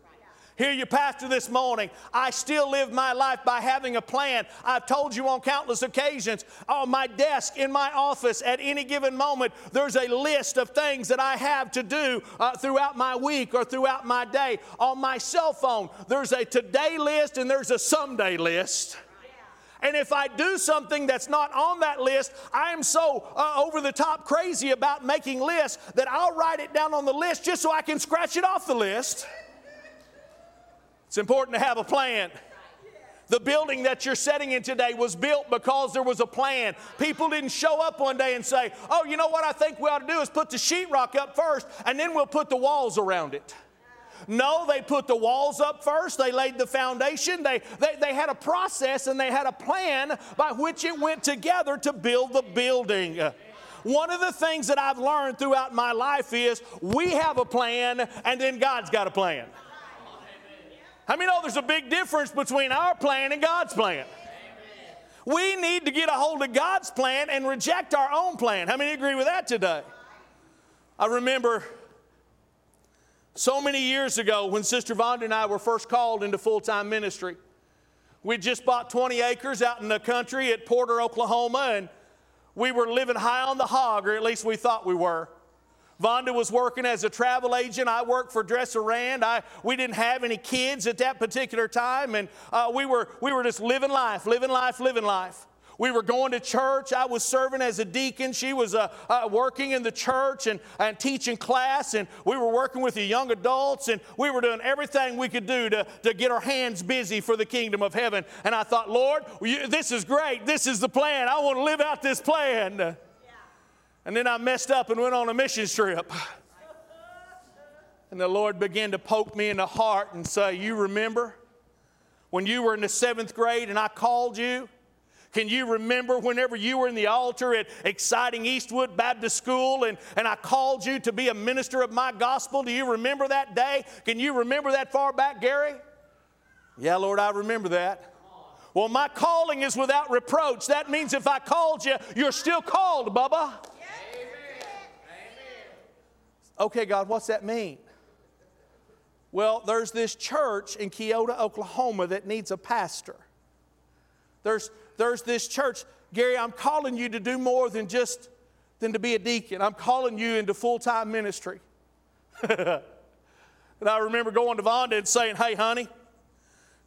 Hear you, Pastor, this morning. I still live my life by having a plan. I've told you on countless occasions on my desk, in my office, at any given moment, there's a list of things that I have to do uh, throughout my week or throughout my day. On my cell phone, there's a today list and there's a someday list. And if I do something that's not on that list, I am so uh, over the top crazy about making lists that I'll write it down on the list just so I can scratch it off the list. It's important to have a plan. The building that you're setting in today was built because there was a plan. People didn't show up one day and say, Oh, you know what I think we ought to do is put the sheetrock up first and then we'll put the walls around it. No, they put the walls up first. They laid the foundation. They, they, they had a process and they had a plan by which it went together to build the building. One of the things that I've learned throughout my life is we have a plan and then God's got a plan. How many know there's a big difference between our plan and God's plan? We need to get a hold of God's plan and reject our own plan. How many agree with that today? I remember so many years ago, when Sister Vonda and I were first called into full time ministry, we just bought 20 acres out in the country at Porter, Oklahoma, and we were living high on the hog, or at least we thought we were. Vonda was working as a travel agent. I worked for Dresser Rand. I, we didn't have any kids at that particular time, and uh, we, were, we were just living life, living life, living life. We were going to church. I was serving as a deacon. She was uh, uh, working in the church and, and teaching class. And we were working with the young adults. And we were doing everything we could do to, to get our hands busy for the kingdom of heaven. And I thought, Lord, this is great. This is the plan. I want to live out this plan. And then I messed up and went on a mission trip. And the Lord began to poke me in the heart and say, You remember when you were in the seventh grade and I called you? Can you remember whenever you were in the altar at Exciting Eastwood Baptist School and, and I called you to be a minister of my gospel? Do you remember that day? Can you remember that far back, Gary? Yeah, Lord, I remember that. Well, my calling is without reproach. That means if I called you, you're still called, Bubba. Okay, God, what's that mean? Well, there's this church in Keota, Oklahoma that needs a pastor. There's, there's this church. Gary, I'm calling you to do more than just than to be a deacon. I'm calling you into full-time ministry. and I remember going to Vonda and saying, hey, honey,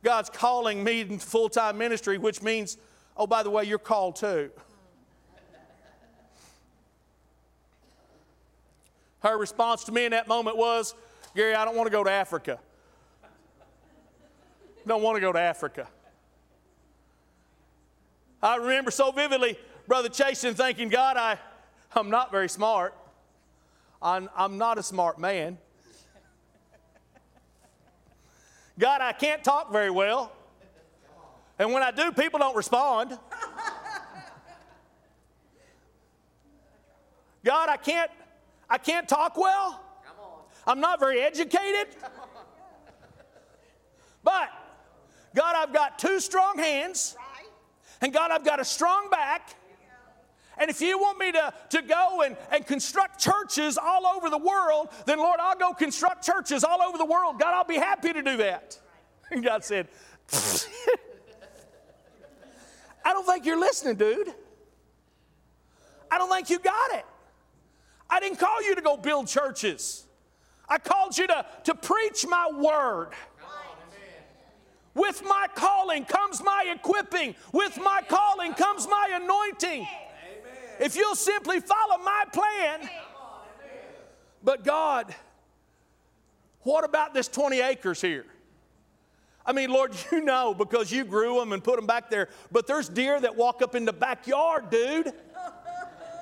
God's calling me into full-time ministry, which means, oh, by the way, you're called too. Her response to me in that moment was, Gary, I don't want to go to Africa. don't want to go to Africa. I remember so vividly Brother Chasen thinking, God, I, I'm not very smart. I'm, I'm not a smart man. God, I can't talk very well. And when I do, people don't respond. God, I can't, I can't talk well. I'm not very educated. But, God, I've got two strong hands. And God, I've got a strong back. And if you want me to, to go and, and construct churches all over the world, then Lord, I'll go construct churches all over the world. God, I'll be happy to do that. And God said, I don't think you're listening, dude. I don't think you got it. I didn't call you to go build churches. I called you to, to preach my word. With my calling comes my equipping. With my calling comes my anointing. If you'll simply follow my plan. But God, what about this 20 acres here? I mean, Lord, you know because you grew them and put them back there, but there's deer that walk up in the backyard, dude.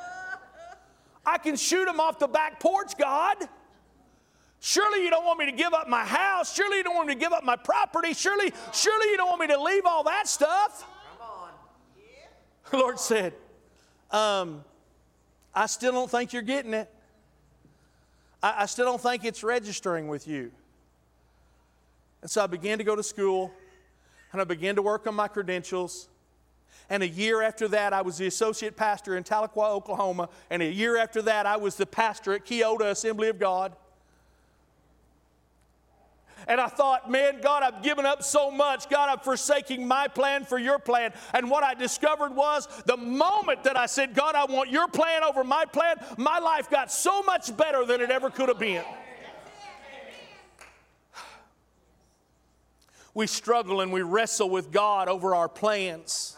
I can shoot them off the back porch, God. Surely you don't want me to give up my house. Surely you don't want me to give up my property. Surely, surely you don't want me to leave all that stuff. The Lord said, um, I still don't think you're getting it. I, I still don't think it's registering with you. And so I began to go to school and I began to work on my credentials. And a year after that, I was the associate pastor in Tahlequah, Oklahoma. And a year after that, I was the pastor at Keota Assembly of God. And I thought, man, God, I've given up so much. God, I'm forsaking my plan for your plan. And what I discovered was the moment that I said, God, I want your plan over my plan, my life got so much better than it ever could have been. We struggle and we wrestle with God over our plans.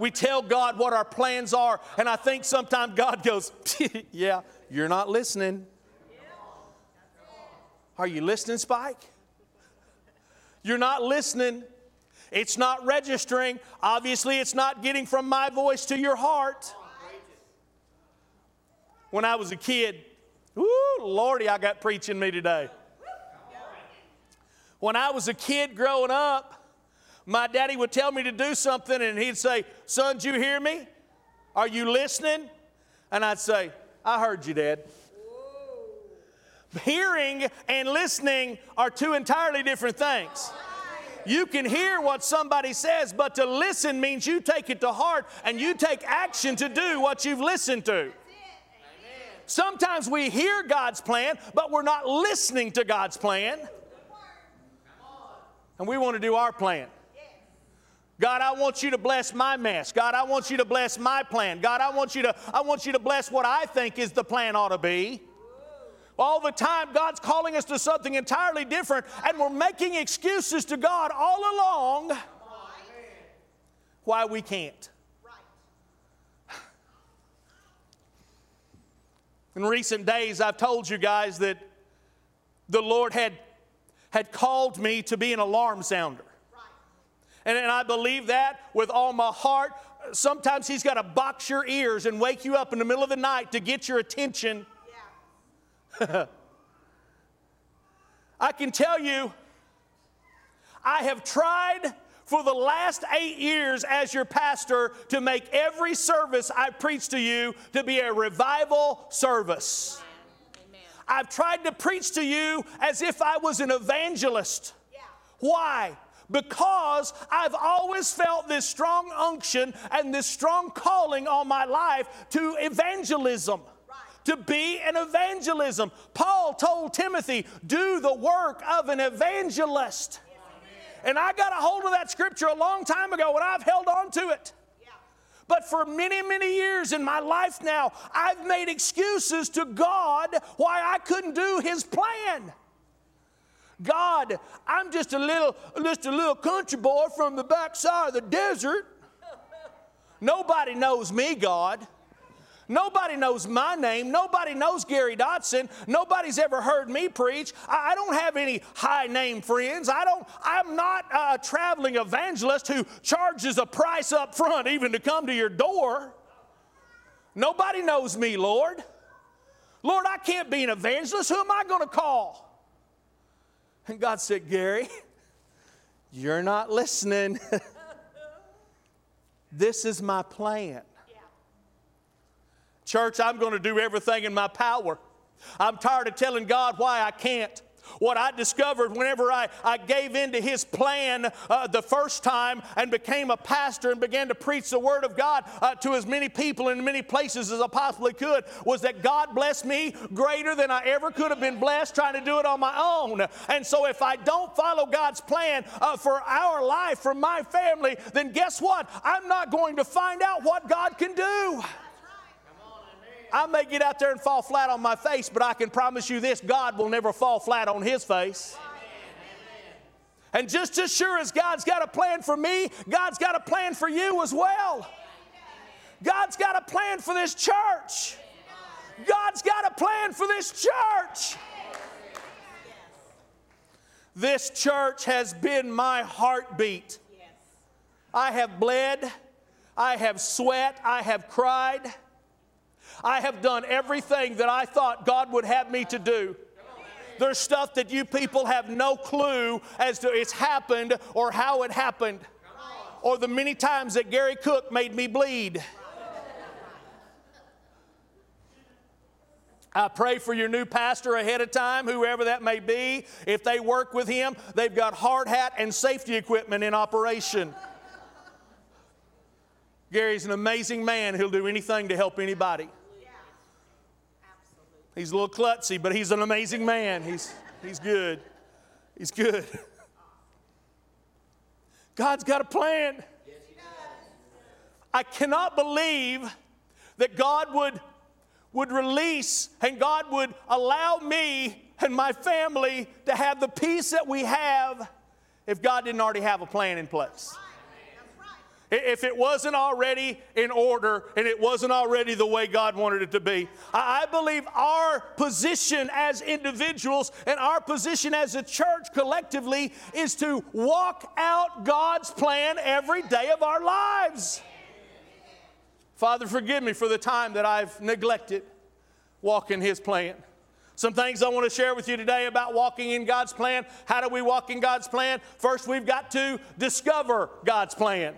We tell God what our plans are, and I think sometimes God goes, Yeah, you're not listening. Are you listening, Spike? You're not listening. It's not registering. Obviously, it's not getting from my voice to your heart. When I was a kid, whoo, Lordy, I got preaching me today. When I was a kid growing up, my daddy would tell me to do something and he'd say, Son, do you hear me? Are you listening? And I'd say, I heard you, Dad. Hearing and listening are two entirely different things. You can hear what somebody says, but to listen means you take it to heart and you take action to do what you've listened to. Sometimes we hear God's plan, but we're not listening to God's plan. And we want to do our plan. God, I want you to bless my mess. God, I want you to bless my plan. God, I want you to I want you to bless what I think is the plan ought to be. All the time, God's calling us to something entirely different, and we're making excuses to God all along why we can't. In recent days, I've told you guys that the Lord had, had called me to be an alarm sounder. And, and I believe that with all my heart. Sometimes He's got to box your ears and wake you up in the middle of the night to get your attention. I can tell you, I have tried for the last eight years as your pastor to make every service I preach to you to be a revival service. I've tried to preach to you as if I was an evangelist. Why? Because I've always felt this strong unction and this strong calling on my life to evangelism. To be an evangelism. Paul told Timothy, do the work of an evangelist. And I got a hold of that scripture a long time ago and I've held on to it. But for many, many years in my life now, I've made excuses to God why I couldn't do His plan. God, I'm just a little, just a little country boy from the backside of the desert. Nobody knows me, God. Nobody knows my name. Nobody knows Gary Dotson. Nobody's ever heard me preach. I I don't have any high name friends. I don't, I'm not a traveling evangelist who charges a price up front even to come to your door. Nobody knows me, Lord. Lord, I can't be an evangelist. Who am I going to call? And God said, Gary, you're not listening. this is my plan. Church, I'm going to do everything in my power. I'm tired of telling God why I can't. What I discovered whenever I, I gave in to His plan uh, the first time and became a pastor and began to preach the Word of God uh, to as many people in many places as I possibly could was that God blessed me greater than I ever could have been blessed trying to do it on my own. And so if I don't follow God's plan uh, for our life, for my family, then guess what? I'm not going to find out what God can do. I may get out there and fall flat on my face, but I can promise you this God will never fall flat on his face. And just as sure as God's got a plan for me, God's got a plan for you as well. God's got a plan for this church. God's got a plan for this church. This church has been my heartbeat. I have bled, I have sweat, I have cried. I have done everything that I thought God would have me to do. There's stuff that you people have no clue as to it's happened or how it happened, or the many times that Gary Cook made me bleed. I pray for your new pastor ahead of time, whoever that may be. If they work with him, they've got hard hat and safety equipment in operation. Gary's an amazing man. He'll do anything to help anybody. He's a little klutzy, but he's an amazing man. He's, he's good. He's good. God's got a plan. I cannot believe that God would, would release and God would allow me and my family to have the peace that we have if God didn't already have a plan in place. If it wasn't already in order and it wasn't already the way God wanted it to be, I believe our position as individuals and our position as a church collectively is to walk out God's plan every day of our lives. Father, forgive me for the time that I've neglected walking His plan. Some things I want to share with you today about walking in God's plan. How do we walk in God's plan? First, we've got to discover God's plan.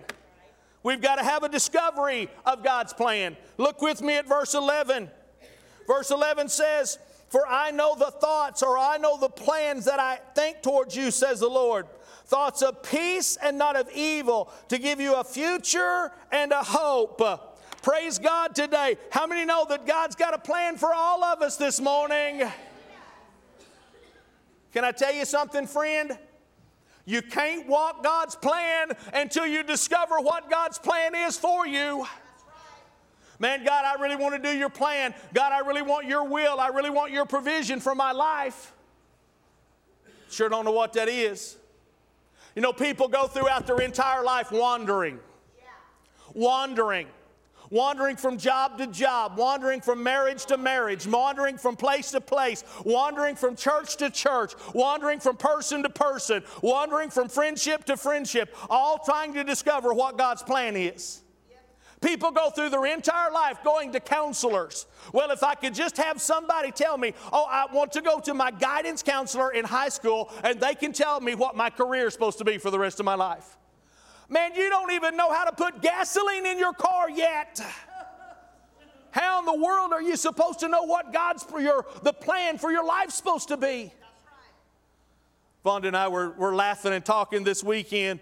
We've got to have a discovery of God's plan. Look with me at verse 11. Verse 11 says, For I know the thoughts, or I know the plans that I think towards you, says the Lord. Thoughts of peace and not of evil, to give you a future and a hope. Praise God today. How many know that God's got a plan for all of us this morning? Can I tell you something, friend? You can't walk God's plan until you discover what God's plan is for you. Man, God, I really want to do your plan. God, I really want your will. I really want your provision for my life. Sure don't know what that is. You know, people go throughout their entire life wandering. Wandering wandering from job to job, wandering from marriage to marriage, wandering from place to place, wandering from church to church, wandering from person to person, wandering from friendship to friendship, all trying to discover what God's plan is. People go through their entire life going to counselors. Well, if I could just have somebody tell me, oh, I want to go to my guidance counselor in high school and they can tell me what my career is supposed to be for the rest of my life. Man, you don't even know how to put gasoline in your car yet. How in the world are you supposed to know what God's for your the plan for your life's supposed to be? Vonda and I were, were laughing and talking this weekend.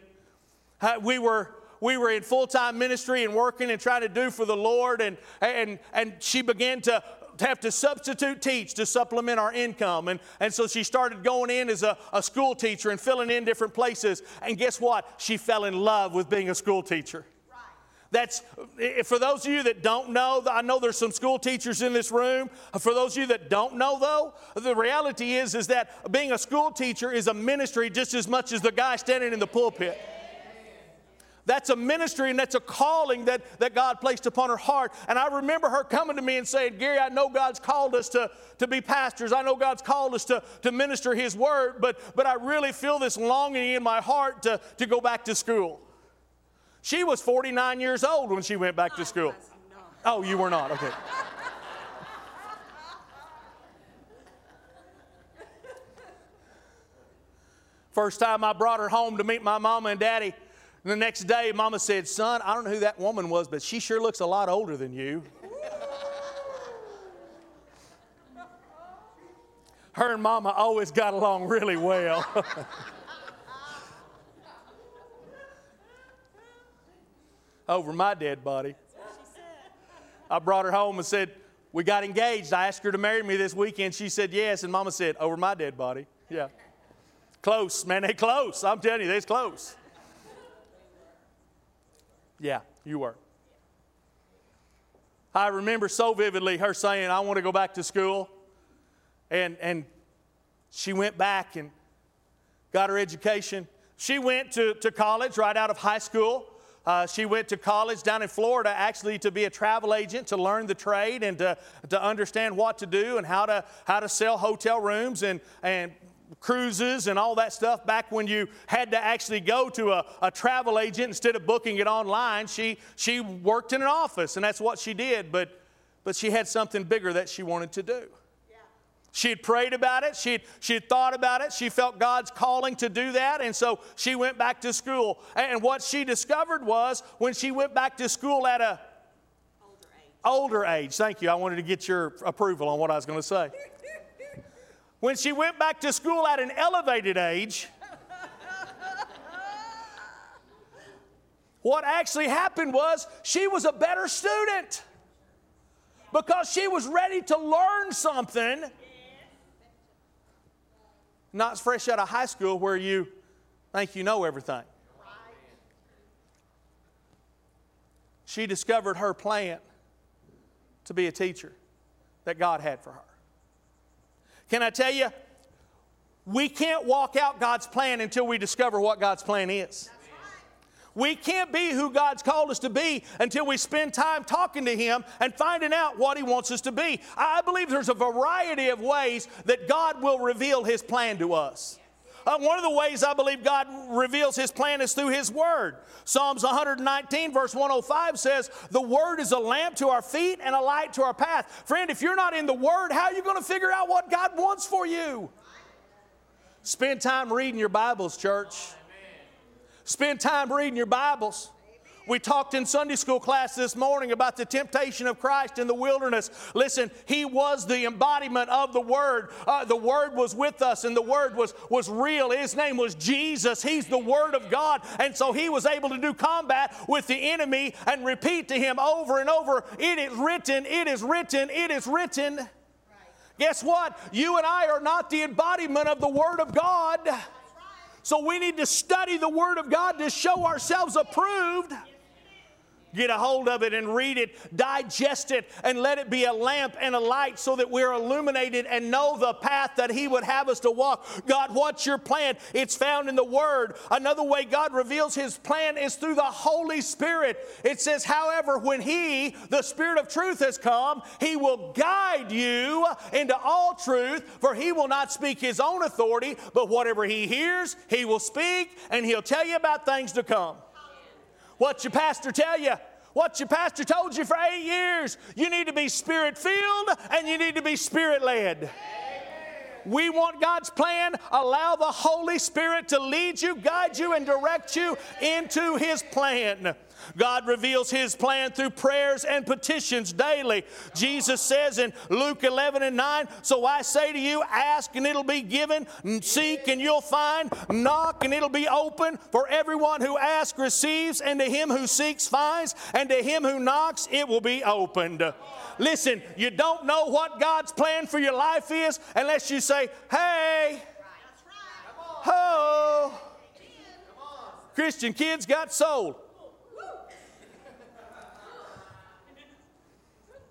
We were we were in full-time ministry and working and trying to do for the Lord, and and and she began to have to substitute teach to supplement our income. And, and so she started going in as a, a school teacher and filling in different places. And guess what? She fell in love with being a school teacher. That's for those of you that don't know, I know there's some school teachers in this room. For those of you that don't know though, the reality is is that being a school teacher is a ministry just as much as the guy standing in the pulpit. That's a ministry and that's a calling that, that God placed upon her heart. And I remember her coming to me and saying, Gary, I know God's called us to, to be pastors. I know God's called us to, to minister His word, but, but I really feel this longing in my heart to, to go back to school. She was 49 years old when she went back to school. Oh, you were not? Okay. First time I brought her home to meet my mama and daddy, the next day, mama said, Son, I don't know who that woman was, but she sure looks a lot older than you. Her and mama always got along really well. Over my dead body. I brought her home and said, We got engaged. I asked her to marry me this weekend. She said yes. And mama said, Over my dead body. Yeah. Close, man. They close. I'm telling you, they's close. Yeah, you were. I remember so vividly her saying, I want to go back to school. And, and she went back and got her education. She went to, to college right out of high school. Uh, she went to college down in Florida actually to be a travel agent to learn the trade and to, to understand what to do and how to, how to sell hotel rooms and, and cruises and all that stuff back when you had to actually go to a, a, travel agent instead of booking it online. She, she worked in an office, and that's what she did, but, but she had something bigger that she wanted to do. She had prayed about it. She had, she had thought about it. She felt God's calling to do that. And so she went back to school. And what she discovered was when she went back to school at a older age. Older age. Thank you. I wanted to get your approval on what I was going to say. When she went back to school at an elevated age, what actually happened was she was a better student because she was ready to learn something. Not fresh out of high school where you think you know everything. She discovered her plan to be a teacher that God had for her. Can I tell you? We can't walk out God's plan until we discover what God's plan is. We can't be who God's called us to be until we spend time talking to Him and finding out what He wants us to be. I believe there's a variety of ways that God will reveal His plan to us. Uh, one of the ways I believe God reveals His plan is through His Word. Psalms 119, verse 105 says, The Word is a lamp to our feet and a light to our path. Friend, if you're not in the Word, how are you going to figure out what God wants for you? Spend time reading your Bibles, church. Spend time reading your Bibles. We talked in Sunday school class this morning about the temptation of Christ in the wilderness. Listen, He was the embodiment of the Word. Uh, the Word was with us, and the Word was, was real. His name was Jesus. He's the Word of God. And so He was able to do combat with the enemy and repeat to him over and over It is written, it is written, it is written. Guess what? You and I are not the embodiment of the Word of God. So we need to study the Word of God to show ourselves approved. Get a hold of it and read it, digest it, and let it be a lamp and a light so that we're illuminated and know the path that He would have us to walk. God, what's your plan? It's found in the Word. Another way God reveals His plan is through the Holy Spirit. It says, however, when He, the Spirit of truth, has come, He will guide you into all truth, for He will not speak His own authority, but whatever He hears, He will speak, and He'll tell you about things to come. What your pastor tell you? What your pastor told you for eight years? You need to be spirit filled and you need to be spirit led. We want God's plan. Allow the Holy Spirit to lead you, guide you, and direct you into His plan. God reveals His plan through prayers and petitions daily. Jesus says in Luke 11 and 9, So I say to you, ask and it'll be given, seek and you'll find, knock and it'll be open. For everyone who asks receives, and to him who seeks finds, and to him who knocks it will be opened. Listen, you don't know what God's plan for your life is unless you say, Hey, ho. Christian kids got sold.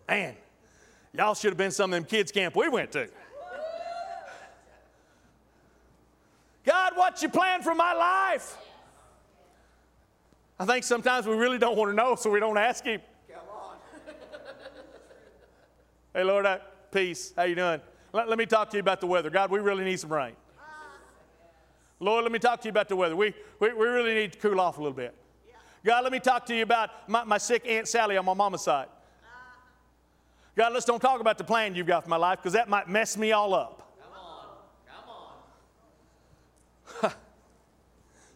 Man, y'all should have been some of them kids' camp we went to. God, what's your plan for my life? I think sometimes we really don't want to know, so we don't ask him. Come on. hey, Lord, I, peace. How you doing? Let, let me talk to you about the weather. God, we really need some rain. Lord, let me talk to you about the weather. We, we, we really need to cool off a little bit. God, let me talk to you about my, my sick Aunt Sally on my mama's side. God, let's don't talk about the plan you've got for my life because that might mess me all up. Come on. Come on.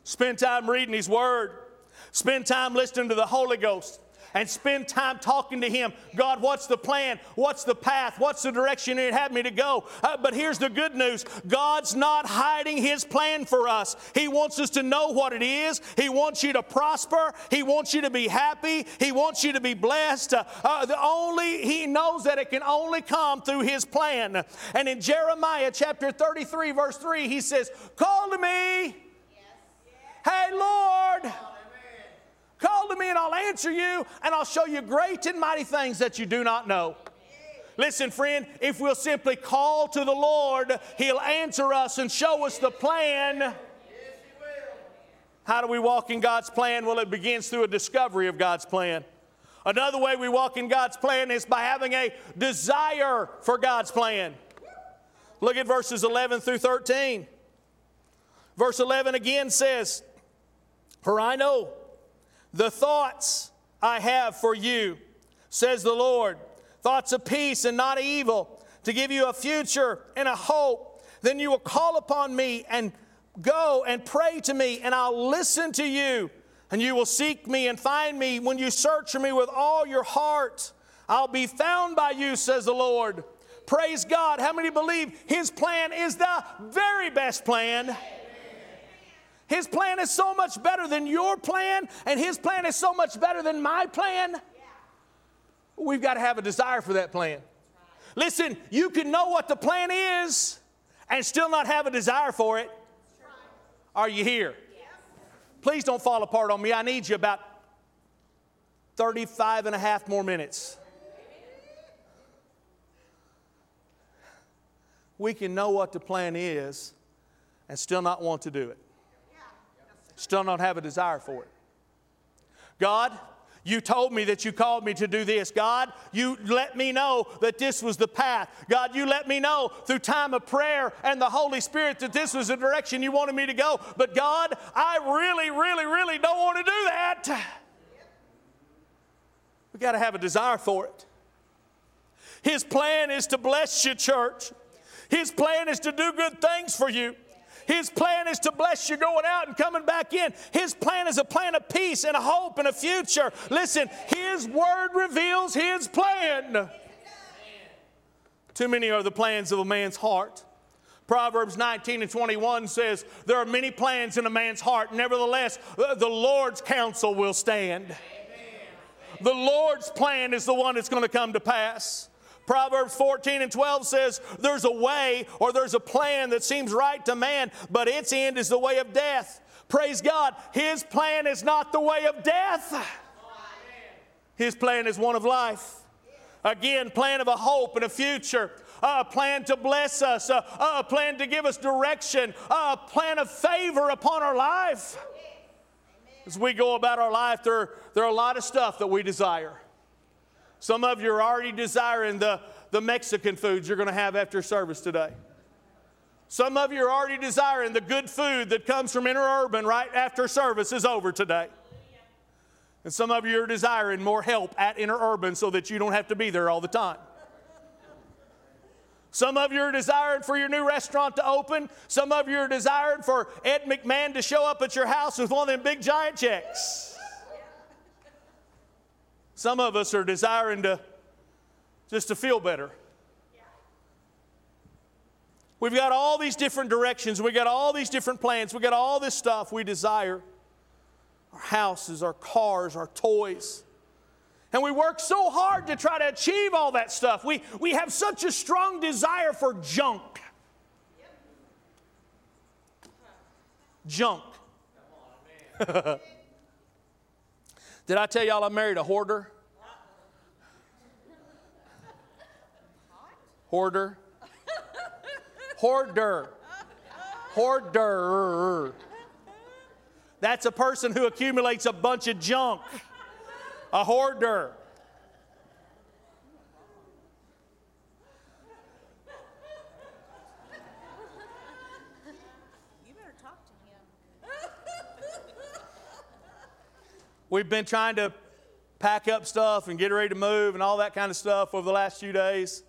Spend time reading His Word. Spend time listening to the Holy Ghost. And spend time talking to Him. God, what's the plan? What's the path? What's the direction you'd have me to go? Uh, but here's the good news God's not hiding His plan for us. He wants us to know what it is. He wants you to prosper. He wants you to be happy. He wants you to be blessed. Uh, uh, the only He knows that it can only come through His plan. And in Jeremiah chapter 33, verse 3, He says, Call to me. Hey, Lord. Call to me and I'll answer you and I'll show you great and mighty things that you do not know. Listen, friend, if we'll simply call to the Lord, He'll answer us and show us the plan. How do we walk in God's plan? Well, it begins through a discovery of God's plan. Another way we walk in God's plan is by having a desire for God's plan. Look at verses 11 through 13. Verse 11 again says, For I know the thoughts I have for you, says the Lord, thoughts of peace and not evil, to give you a future and a hope. Then you will call upon me and go and pray to me, and I'll listen to you. And you will seek me and find me when you search for me with all your heart. I'll be found by you, says the Lord. Praise God. How many believe His plan is the very best plan? His plan is so much better than your plan, and His plan is so much better than my plan. We've got to have a desire for that plan. Listen, you can know what the plan is and still not have a desire for it. Are you here? Please don't fall apart on me. I need you about 35 and a half more minutes. We can know what the plan is and still not want to do it still not have a desire for it. God, you told me that you called me to do this. God, you let me know that this was the path. God, you let me know through time of prayer and the Holy Spirit that this was the direction you wanted me to go. But God, I really, really, really don't want to do that. We got to have a desire for it. His plan is to bless you, church. His plan is to do good things for you. His plan is to bless you going out and coming back in. His plan is a plan of peace and a hope and a future. Listen, His word reveals His plan. Too many are the plans of a man's heart. Proverbs 19 and 21 says, There are many plans in a man's heart. Nevertheless, the Lord's counsel will stand. The Lord's plan is the one that's going to come to pass. Proverbs 14 and 12 says, There's a way or there's a plan that seems right to man, but its end is the way of death. Praise God. His plan is not the way of death, His plan is one of life. Again, plan of a hope and a future. A plan to bless us, a, plan to give us direction, a plan of favor upon our life. As we go about our life, there, there are a lot of stuff that we desire. Some of you are already desiring the, the Mexican foods you're going to have after service today. Some of you are already desiring the good food that comes from interurban right after service is over today. And some of you are desiring more help at interurban so that you don't have to be there all the time. Some of you are desiring for your new restaurant to open. Some of you are desiring for Ed McMahon to show up at your house with one of them big giant checks. Some of us are desiring to just to feel better. We've got all these different directions. We've got all these different plans. We've got all this stuff we desire. Our houses, our cars, our toys. And we work so hard to try to achieve all that stuff. We, we have such a strong desire for junk. Junk. Did I tell y'all I married a hoarder? Hoarder. Hoarder. Hoarder. That's a person who accumulates a bunch of junk, a hoarder. You better talk to him. We've been trying to pack up stuff and get ready to move and all that kind of stuff over the last few days.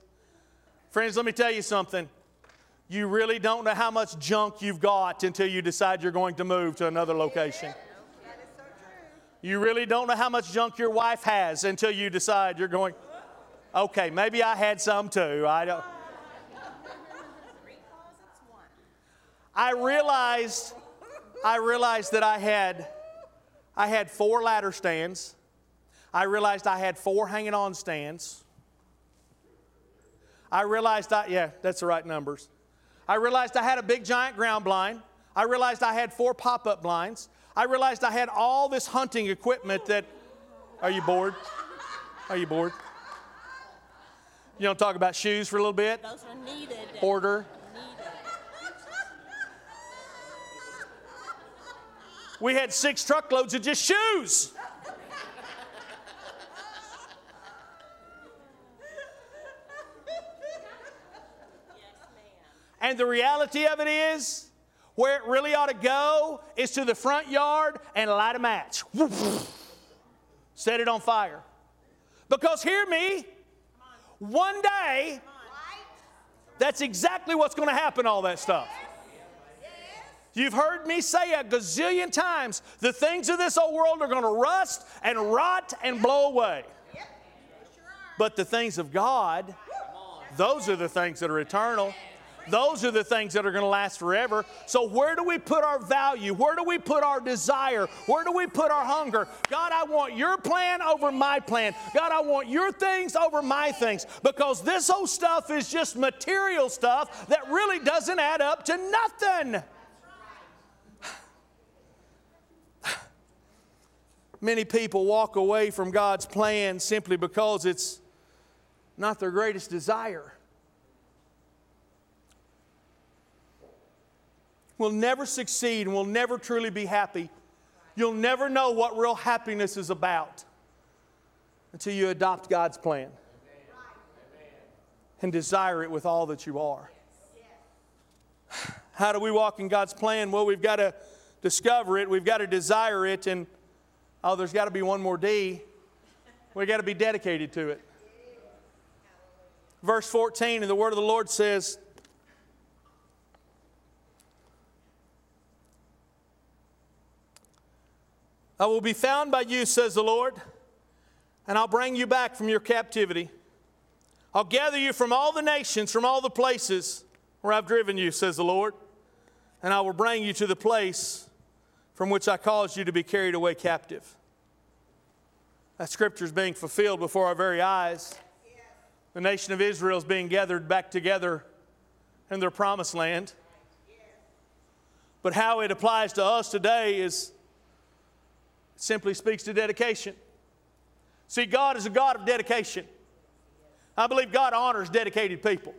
Friends, let me tell you something. You really don't know how much junk you've got until you decide you're going to move to another location. You really don't know how much junk your wife has until you decide you're going. Okay, maybe I had some too. I don't. I realized, I realized that I had, I had four ladder stands. I realized I had four hanging on stands. I realized I, yeah, that's the right numbers. I realized I had a big giant ground blind. I realized I had four pop up blinds. I realized I had all this hunting equipment that, are you bored? Are you bored? You don't talk about shoes for a little bit? Those are needed. Order. We had six truckloads of just shoes. And the reality of it is, where it really ought to go is to the front yard and light a match. Set it on fire. Because hear me, one day, that's exactly what's going to happen, all that stuff. You've heard me say a gazillion times the things of this old world are going to rust and rot and blow away. But the things of God, those are the things that are eternal. Those are the things that are going to last forever. So, where do we put our value? Where do we put our desire? Where do we put our hunger? God, I want your plan over my plan. God, I want your things over my things. Because this old stuff is just material stuff that really doesn't add up to nothing. Many people walk away from God's plan simply because it's not their greatest desire. We'll never succeed and we'll never truly be happy. You'll never know what real happiness is about until you adopt God's plan and desire it with all that you are. How do we walk in God's plan? Well, we've got to discover it, we've got to desire it, and oh, there's got to be one more D. We've got to be dedicated to it. Verse 14, and the word of the Lord says, I will be found by you, says the Lord, and I'll bring you back from your captivity. I'll gather you from all the nations, from all the places where I've driven you, says the Lord, and I will bring you to the place from which I caused you to be carried away captive. That scripture is being fulfilled before our very eyes. The nation of Israel is being gathered back together in their promised land. But how it applies to us today is simply speaks to dedication. See, God is a God of dedication. I believe God honors dedicated people.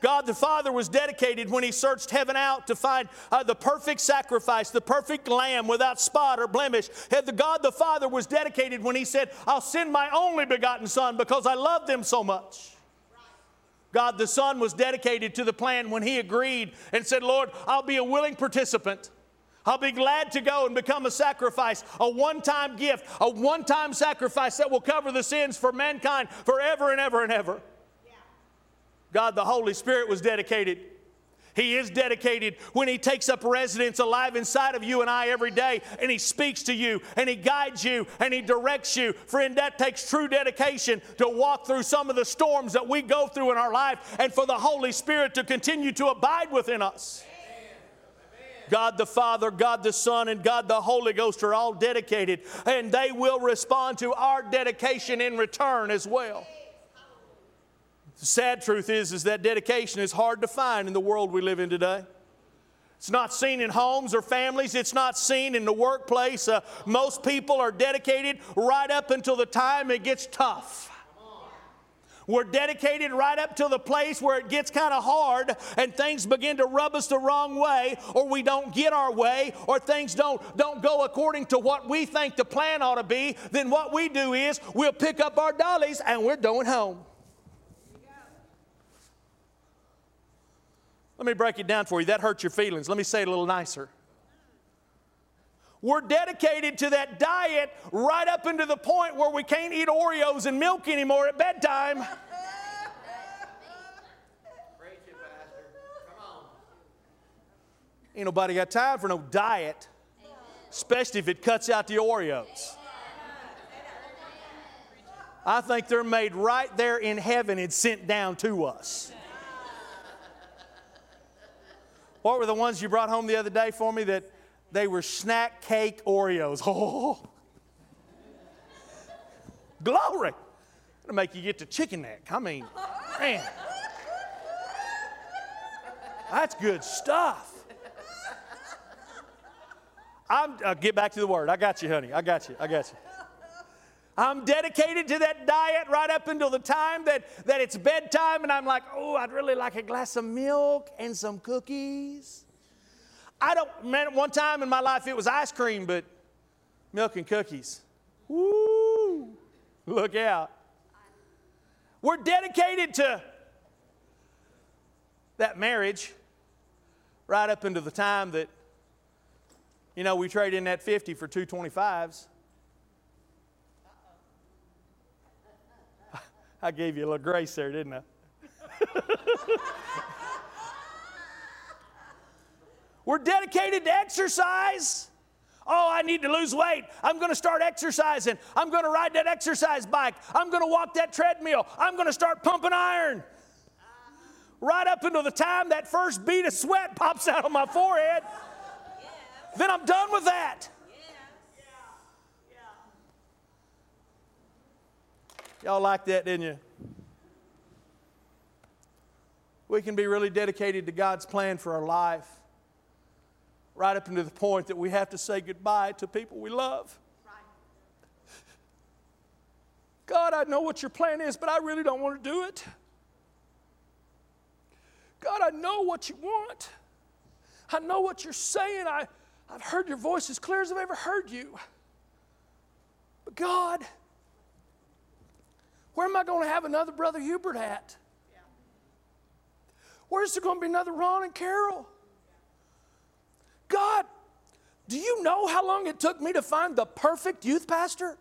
God the Father was dedicated when He searched heaven out to find uh, the perfect sacrifice, the perfect lamb without spot or blemish. The God the Father was dedicated when He said, I'll send my only begotten Son because I love them so much. God the Son was dedicated to the plan when He agreed and said, Lord, I'll be a willing participant. I'll be glad to go and become a sacrifice, a one time gift, a one time sacrifice that will cover the sins for mankind forever and ever and ever. God the Holy Spirit was dedicated. He is dedicated when He takes up residence alive inside of you and I every day, and He speaks to you, and He guides you, and He directs you. Friend, that takes true dedication to walk through some of the storms that we go through in our life, and for the Holy Spirit to continue to abide within us. God the Father, God the Son, and God the Holy Ghost are all dedicated, and they will respond to our dedication in return as well. The sad truth is, is that dedication is hard to find in the world we live in today. It's not seen in homes or families. It's not seen in the workplace. Uh, most people are dedicated right up until the time it gets tough. We're dedicated right up to the place where it gets kind of hard and things begin to rub us the wrong way, or we don't get our way, or things don't, don't go according to what we think the plan ought to be. Then what we do is we'll pick up our dollies and we're going home. Let me break it down for you. That hurts your feelings. Let me say it a little nicer. We're dedicated to that diet right up into the point where we can't eat Oreos and milk anymore at bedtime. Ain't nobody got time for no diet, especially if it cuts out the Oreos. I think they're made right there in heaven and sent down to us. What were the ones you brought home the other day for me that they were snack cake Oreos? Oh, glory! It'll make you get the chicken neck. I mean, man, that's good stuff. I'm, I'll get back to the word. I got you, honey. I got you. I got you. I'm dedicated to that diet right up until the time that, that it's bedtime and I'm like, oh, I'd really like a glass of milk and some cookies. I don't, man, one time in my life it was ice cream, but milk and cookies. Woo! Look out. We're dedicated to that marriage right up until the time that, you know, we trade in that 50 for 225s. I gave you a little grace there, didn't I? We're dedicated to exercise. Oh, I need to lose weight. I'm going to start exercising. I'm going to ride that exercise bike. I'm going to walk that treadmill. I'm going to start pumping iron. Right up until the time that first bead of sweat pops out on my forehead, then I'm done with that. Y'all like that, didn't you? We can be really dedicated to God's plan for our life, right up into the point that we have to say goodbye to people we love. God, I know what your plan is, but I really don't want to do it. God, I know what you want. I know what you're saying. I, I've heard your voice as clear as I've ever heard you. But God, where am I going to have another Brother Hubert at? Where's there going to be another Ron and Carol? God, do you know how long it took me to find the perfect youth pastor?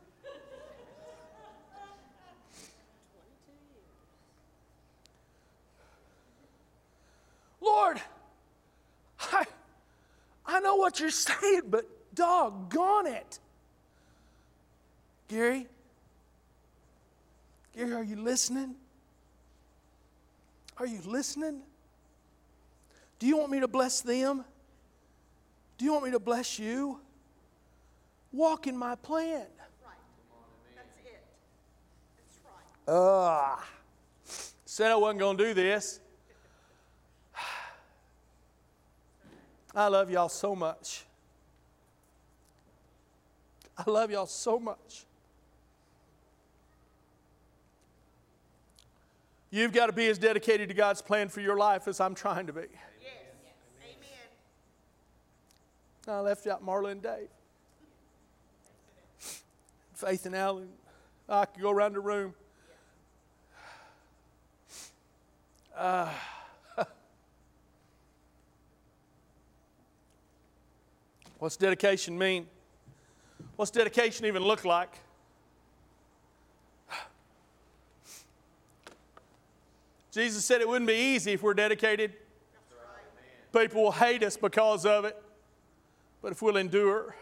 Lord, I, I know what you're saying, but doggone it. Gary, Gary, are you listening? Are you listening? Do you want me to bless them? Do you want me to bless you? Walk in my plan. That's it. That's right. Ugh. Said I wasn't going to do this. I love y'all so much. I love y'all so much. You've got to be as dedicated to God's plan for your life as I'm trying to be. Yes. Amen. I left out Marla and Dave. Faith and Alan. I could go around the room. Uh, what's dedication mean? What's dedication even look like? Jesus said it wouldn't be easy if we're dedicated. People will hate us because of it. But if we'll endure,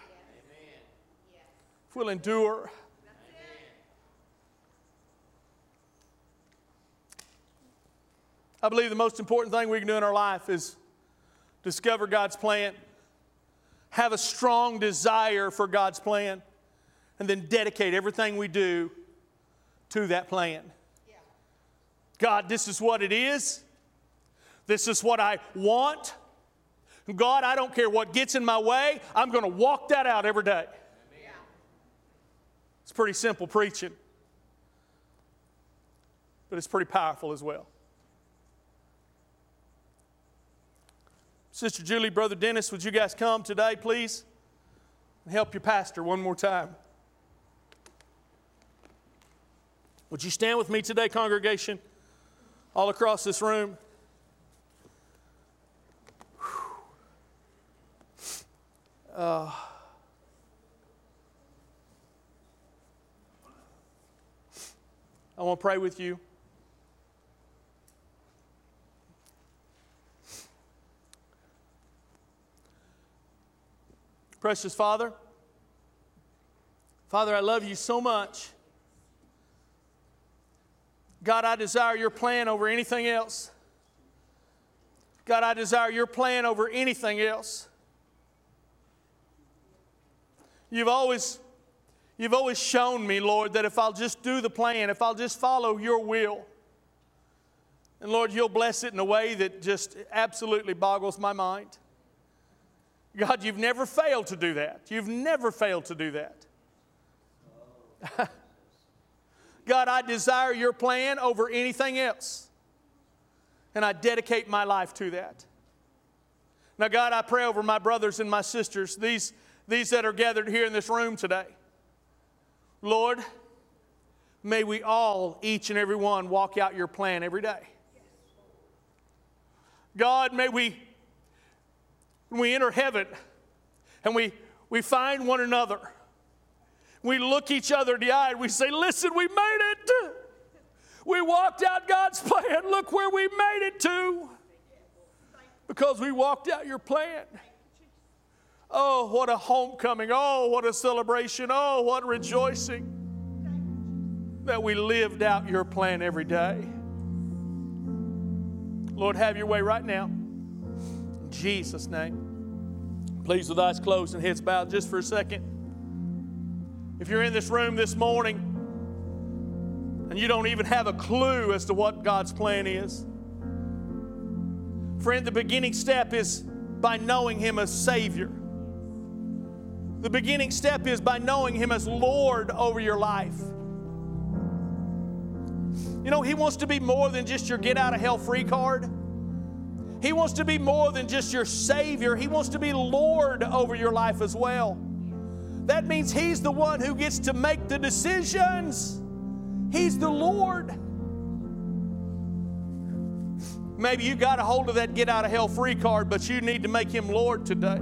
if we'll endure, I believe the most important thing we can do in our life is discover God's plan, have a strong desire for God's plan, and then dedicate everything we do to that plan. God, this is what it is. This is what I want. God, I don't care what gets in my way. I'm going to walk that out every day. It's pretty simple preaching. but it's pretty powerful as well. Sister Julie, Brother Dennis, would you guys come today, please? And help your pastor one more time. Would you stand with me today, congregation, all across this room? Uh, I want to pray with you. Precious Father, Father, I love you so much. God, I desire your plan over anything else. God, I desire your plan over anything else. You've always, you've always shown me, Lord, that if I'll just do the plan, if I'll just follow your will, and Lord, you'll bless it in a way that just absolutely boggles my mind. God, you've never failed to do that. You've never failed to do that. God, I desire your plan over anything else. And I dedicate my life to that. Now, God, I pray over my brothers and my sisters, these, these that are gathered here in this room today. Lord, may we all, each and every one, walk out your plan every day. God, may we, when we enter heaven and we, we find one another, we look each other in the eye and we say, Listen, we made it. We walked out God's plan. Look where we made it to. Because we walked out your plan. Oh, what a homecoming. Oh, what a celebration. Oh, what rejoicing that we lived out your plan every day. Lord, have your way right now. In Jesus' name. Please, with eyes closed and heads bowed just for a second. If you're in this room this morning and you don't even have a clue as to what God's plan is, friend, the beginning step is by knowing Him as Savior. The beginning step is by knowing Him as Lord over your life. You know, He wants to be more than just your get out of hell free card. He wants to be more than just your Savior. He wants to be Lord over your life as well. That means He's the one who gets to make the decisions. He's the Lord. Maybe you got a hold of that get out of hell free card, but you need to make Him Lord today.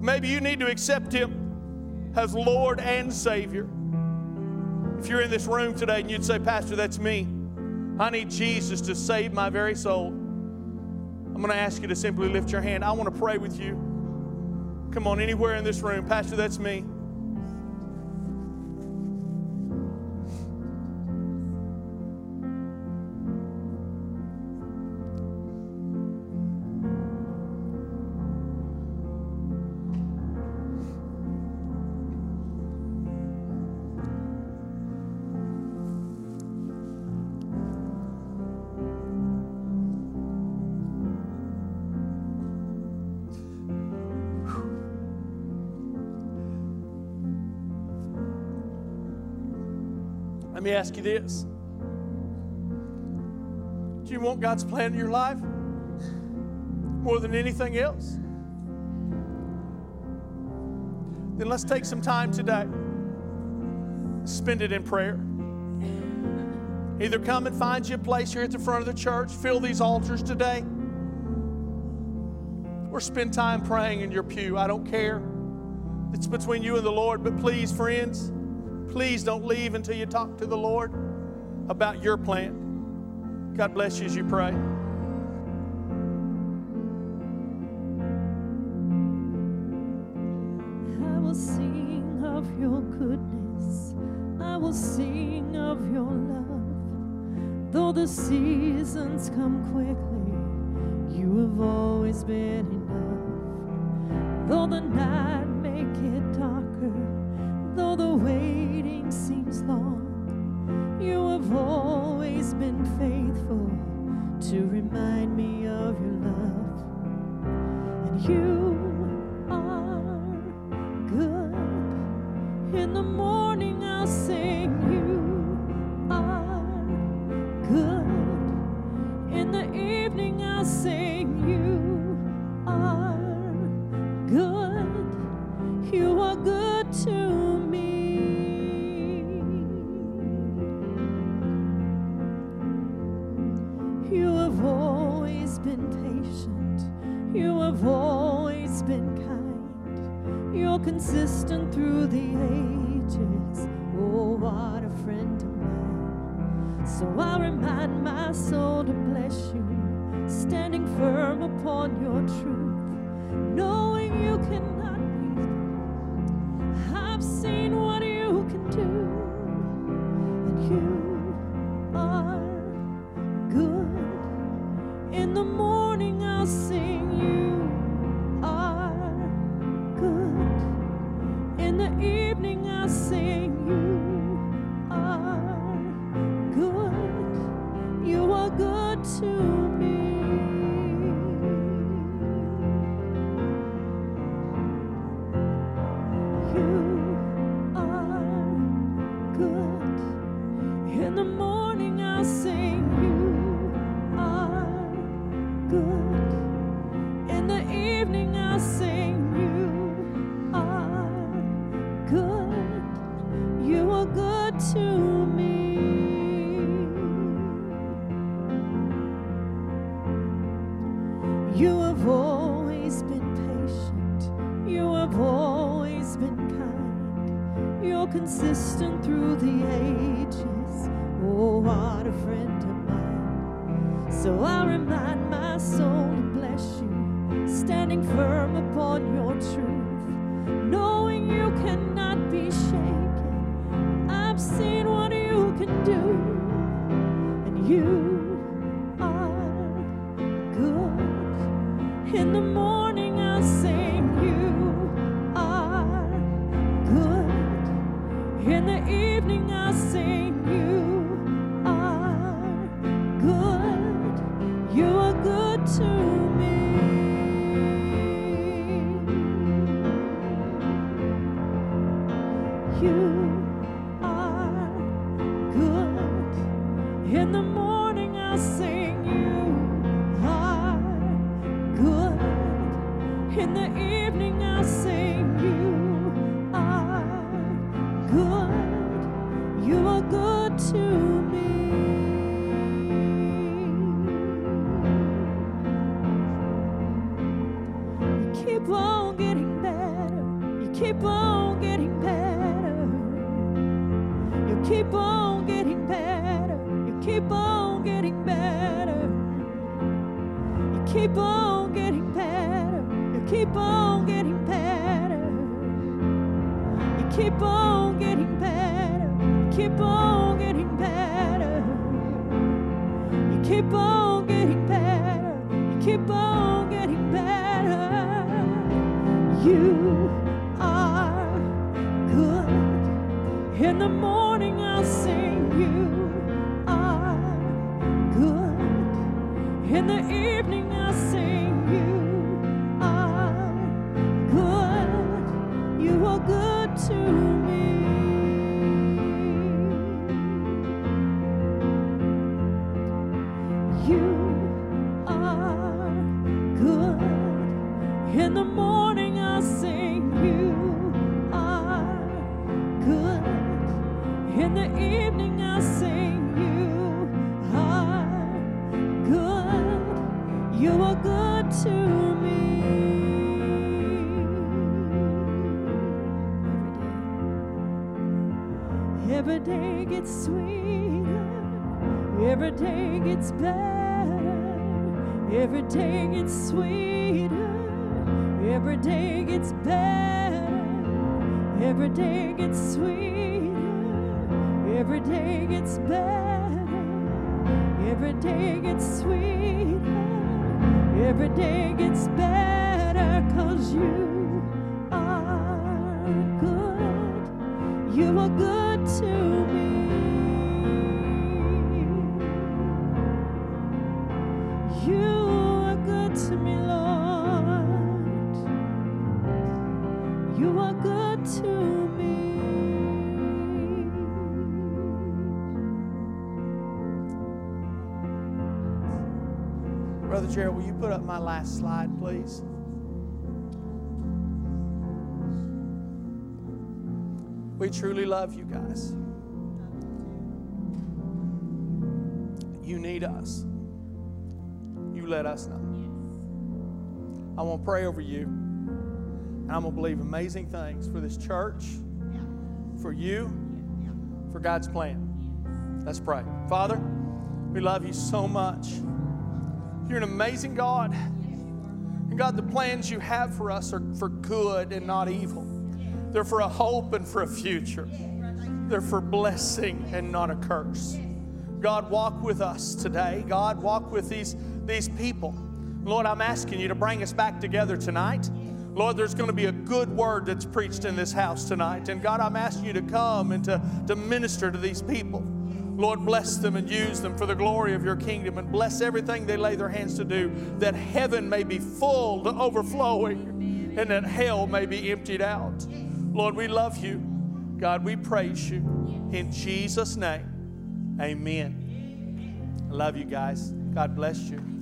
Maybe you need to accept Him as Lord and Savior. If you're in this room today and you'd say, Pastor, that's me, I need Jesus to save my very soul. I'm going to ask you to simply lift your hand. I want to pray with you. Come on, anywhere in this room. Pastor, that's me. Me ask you this Do you want God's plan in your life more than anything else? Then let's take some time today, spend it in prayer. Either come and find you a place here at the front of the church, fill these altars today, or spend time praying in your pew. I don't care. It's between you and the Lord, but please, friends, Please don't leave until you talk to the Lord about your plan. God bless you as you pray. I will sing of your goodness. I will sing of your love. Though the seasons come quickly, you have always been enough. Though the night though the waiting seems long, you have always been faithful to remind me of your love. And you are good. In the morning, I sing, You are good. In the evening, I sing, You are good. keep on getting better. You are good. In the morning I'll sing, You are good. In the evening, my last slide, please? We truly love you guys. You need us. You let us know. I want to pray over you. And I'm going to believe amazing things for this church, for you, for God's plan. Let's pray. Father, we love you so much. You're an amazing God. And God, the plans you have for us are for good and not evil. They're for a hope and for a future. They're for blessing and not a curse. God, walk with us today. God, walk with these, these people. Lord, I'm asking you to bring us back together tonight. Lord, there's going to be a good word that's preached in this house tonight. And God, I'm asking you to come and to, to minister to these people. Lord, bless them and use them for the glory of your kingdom and bless everything they lay their hands to do, that heaven may be full to overflowing and that hell may be emptied out. Lord, we love you. God, we praise you. In Jesus' name, amen. I love you guys. God bless you.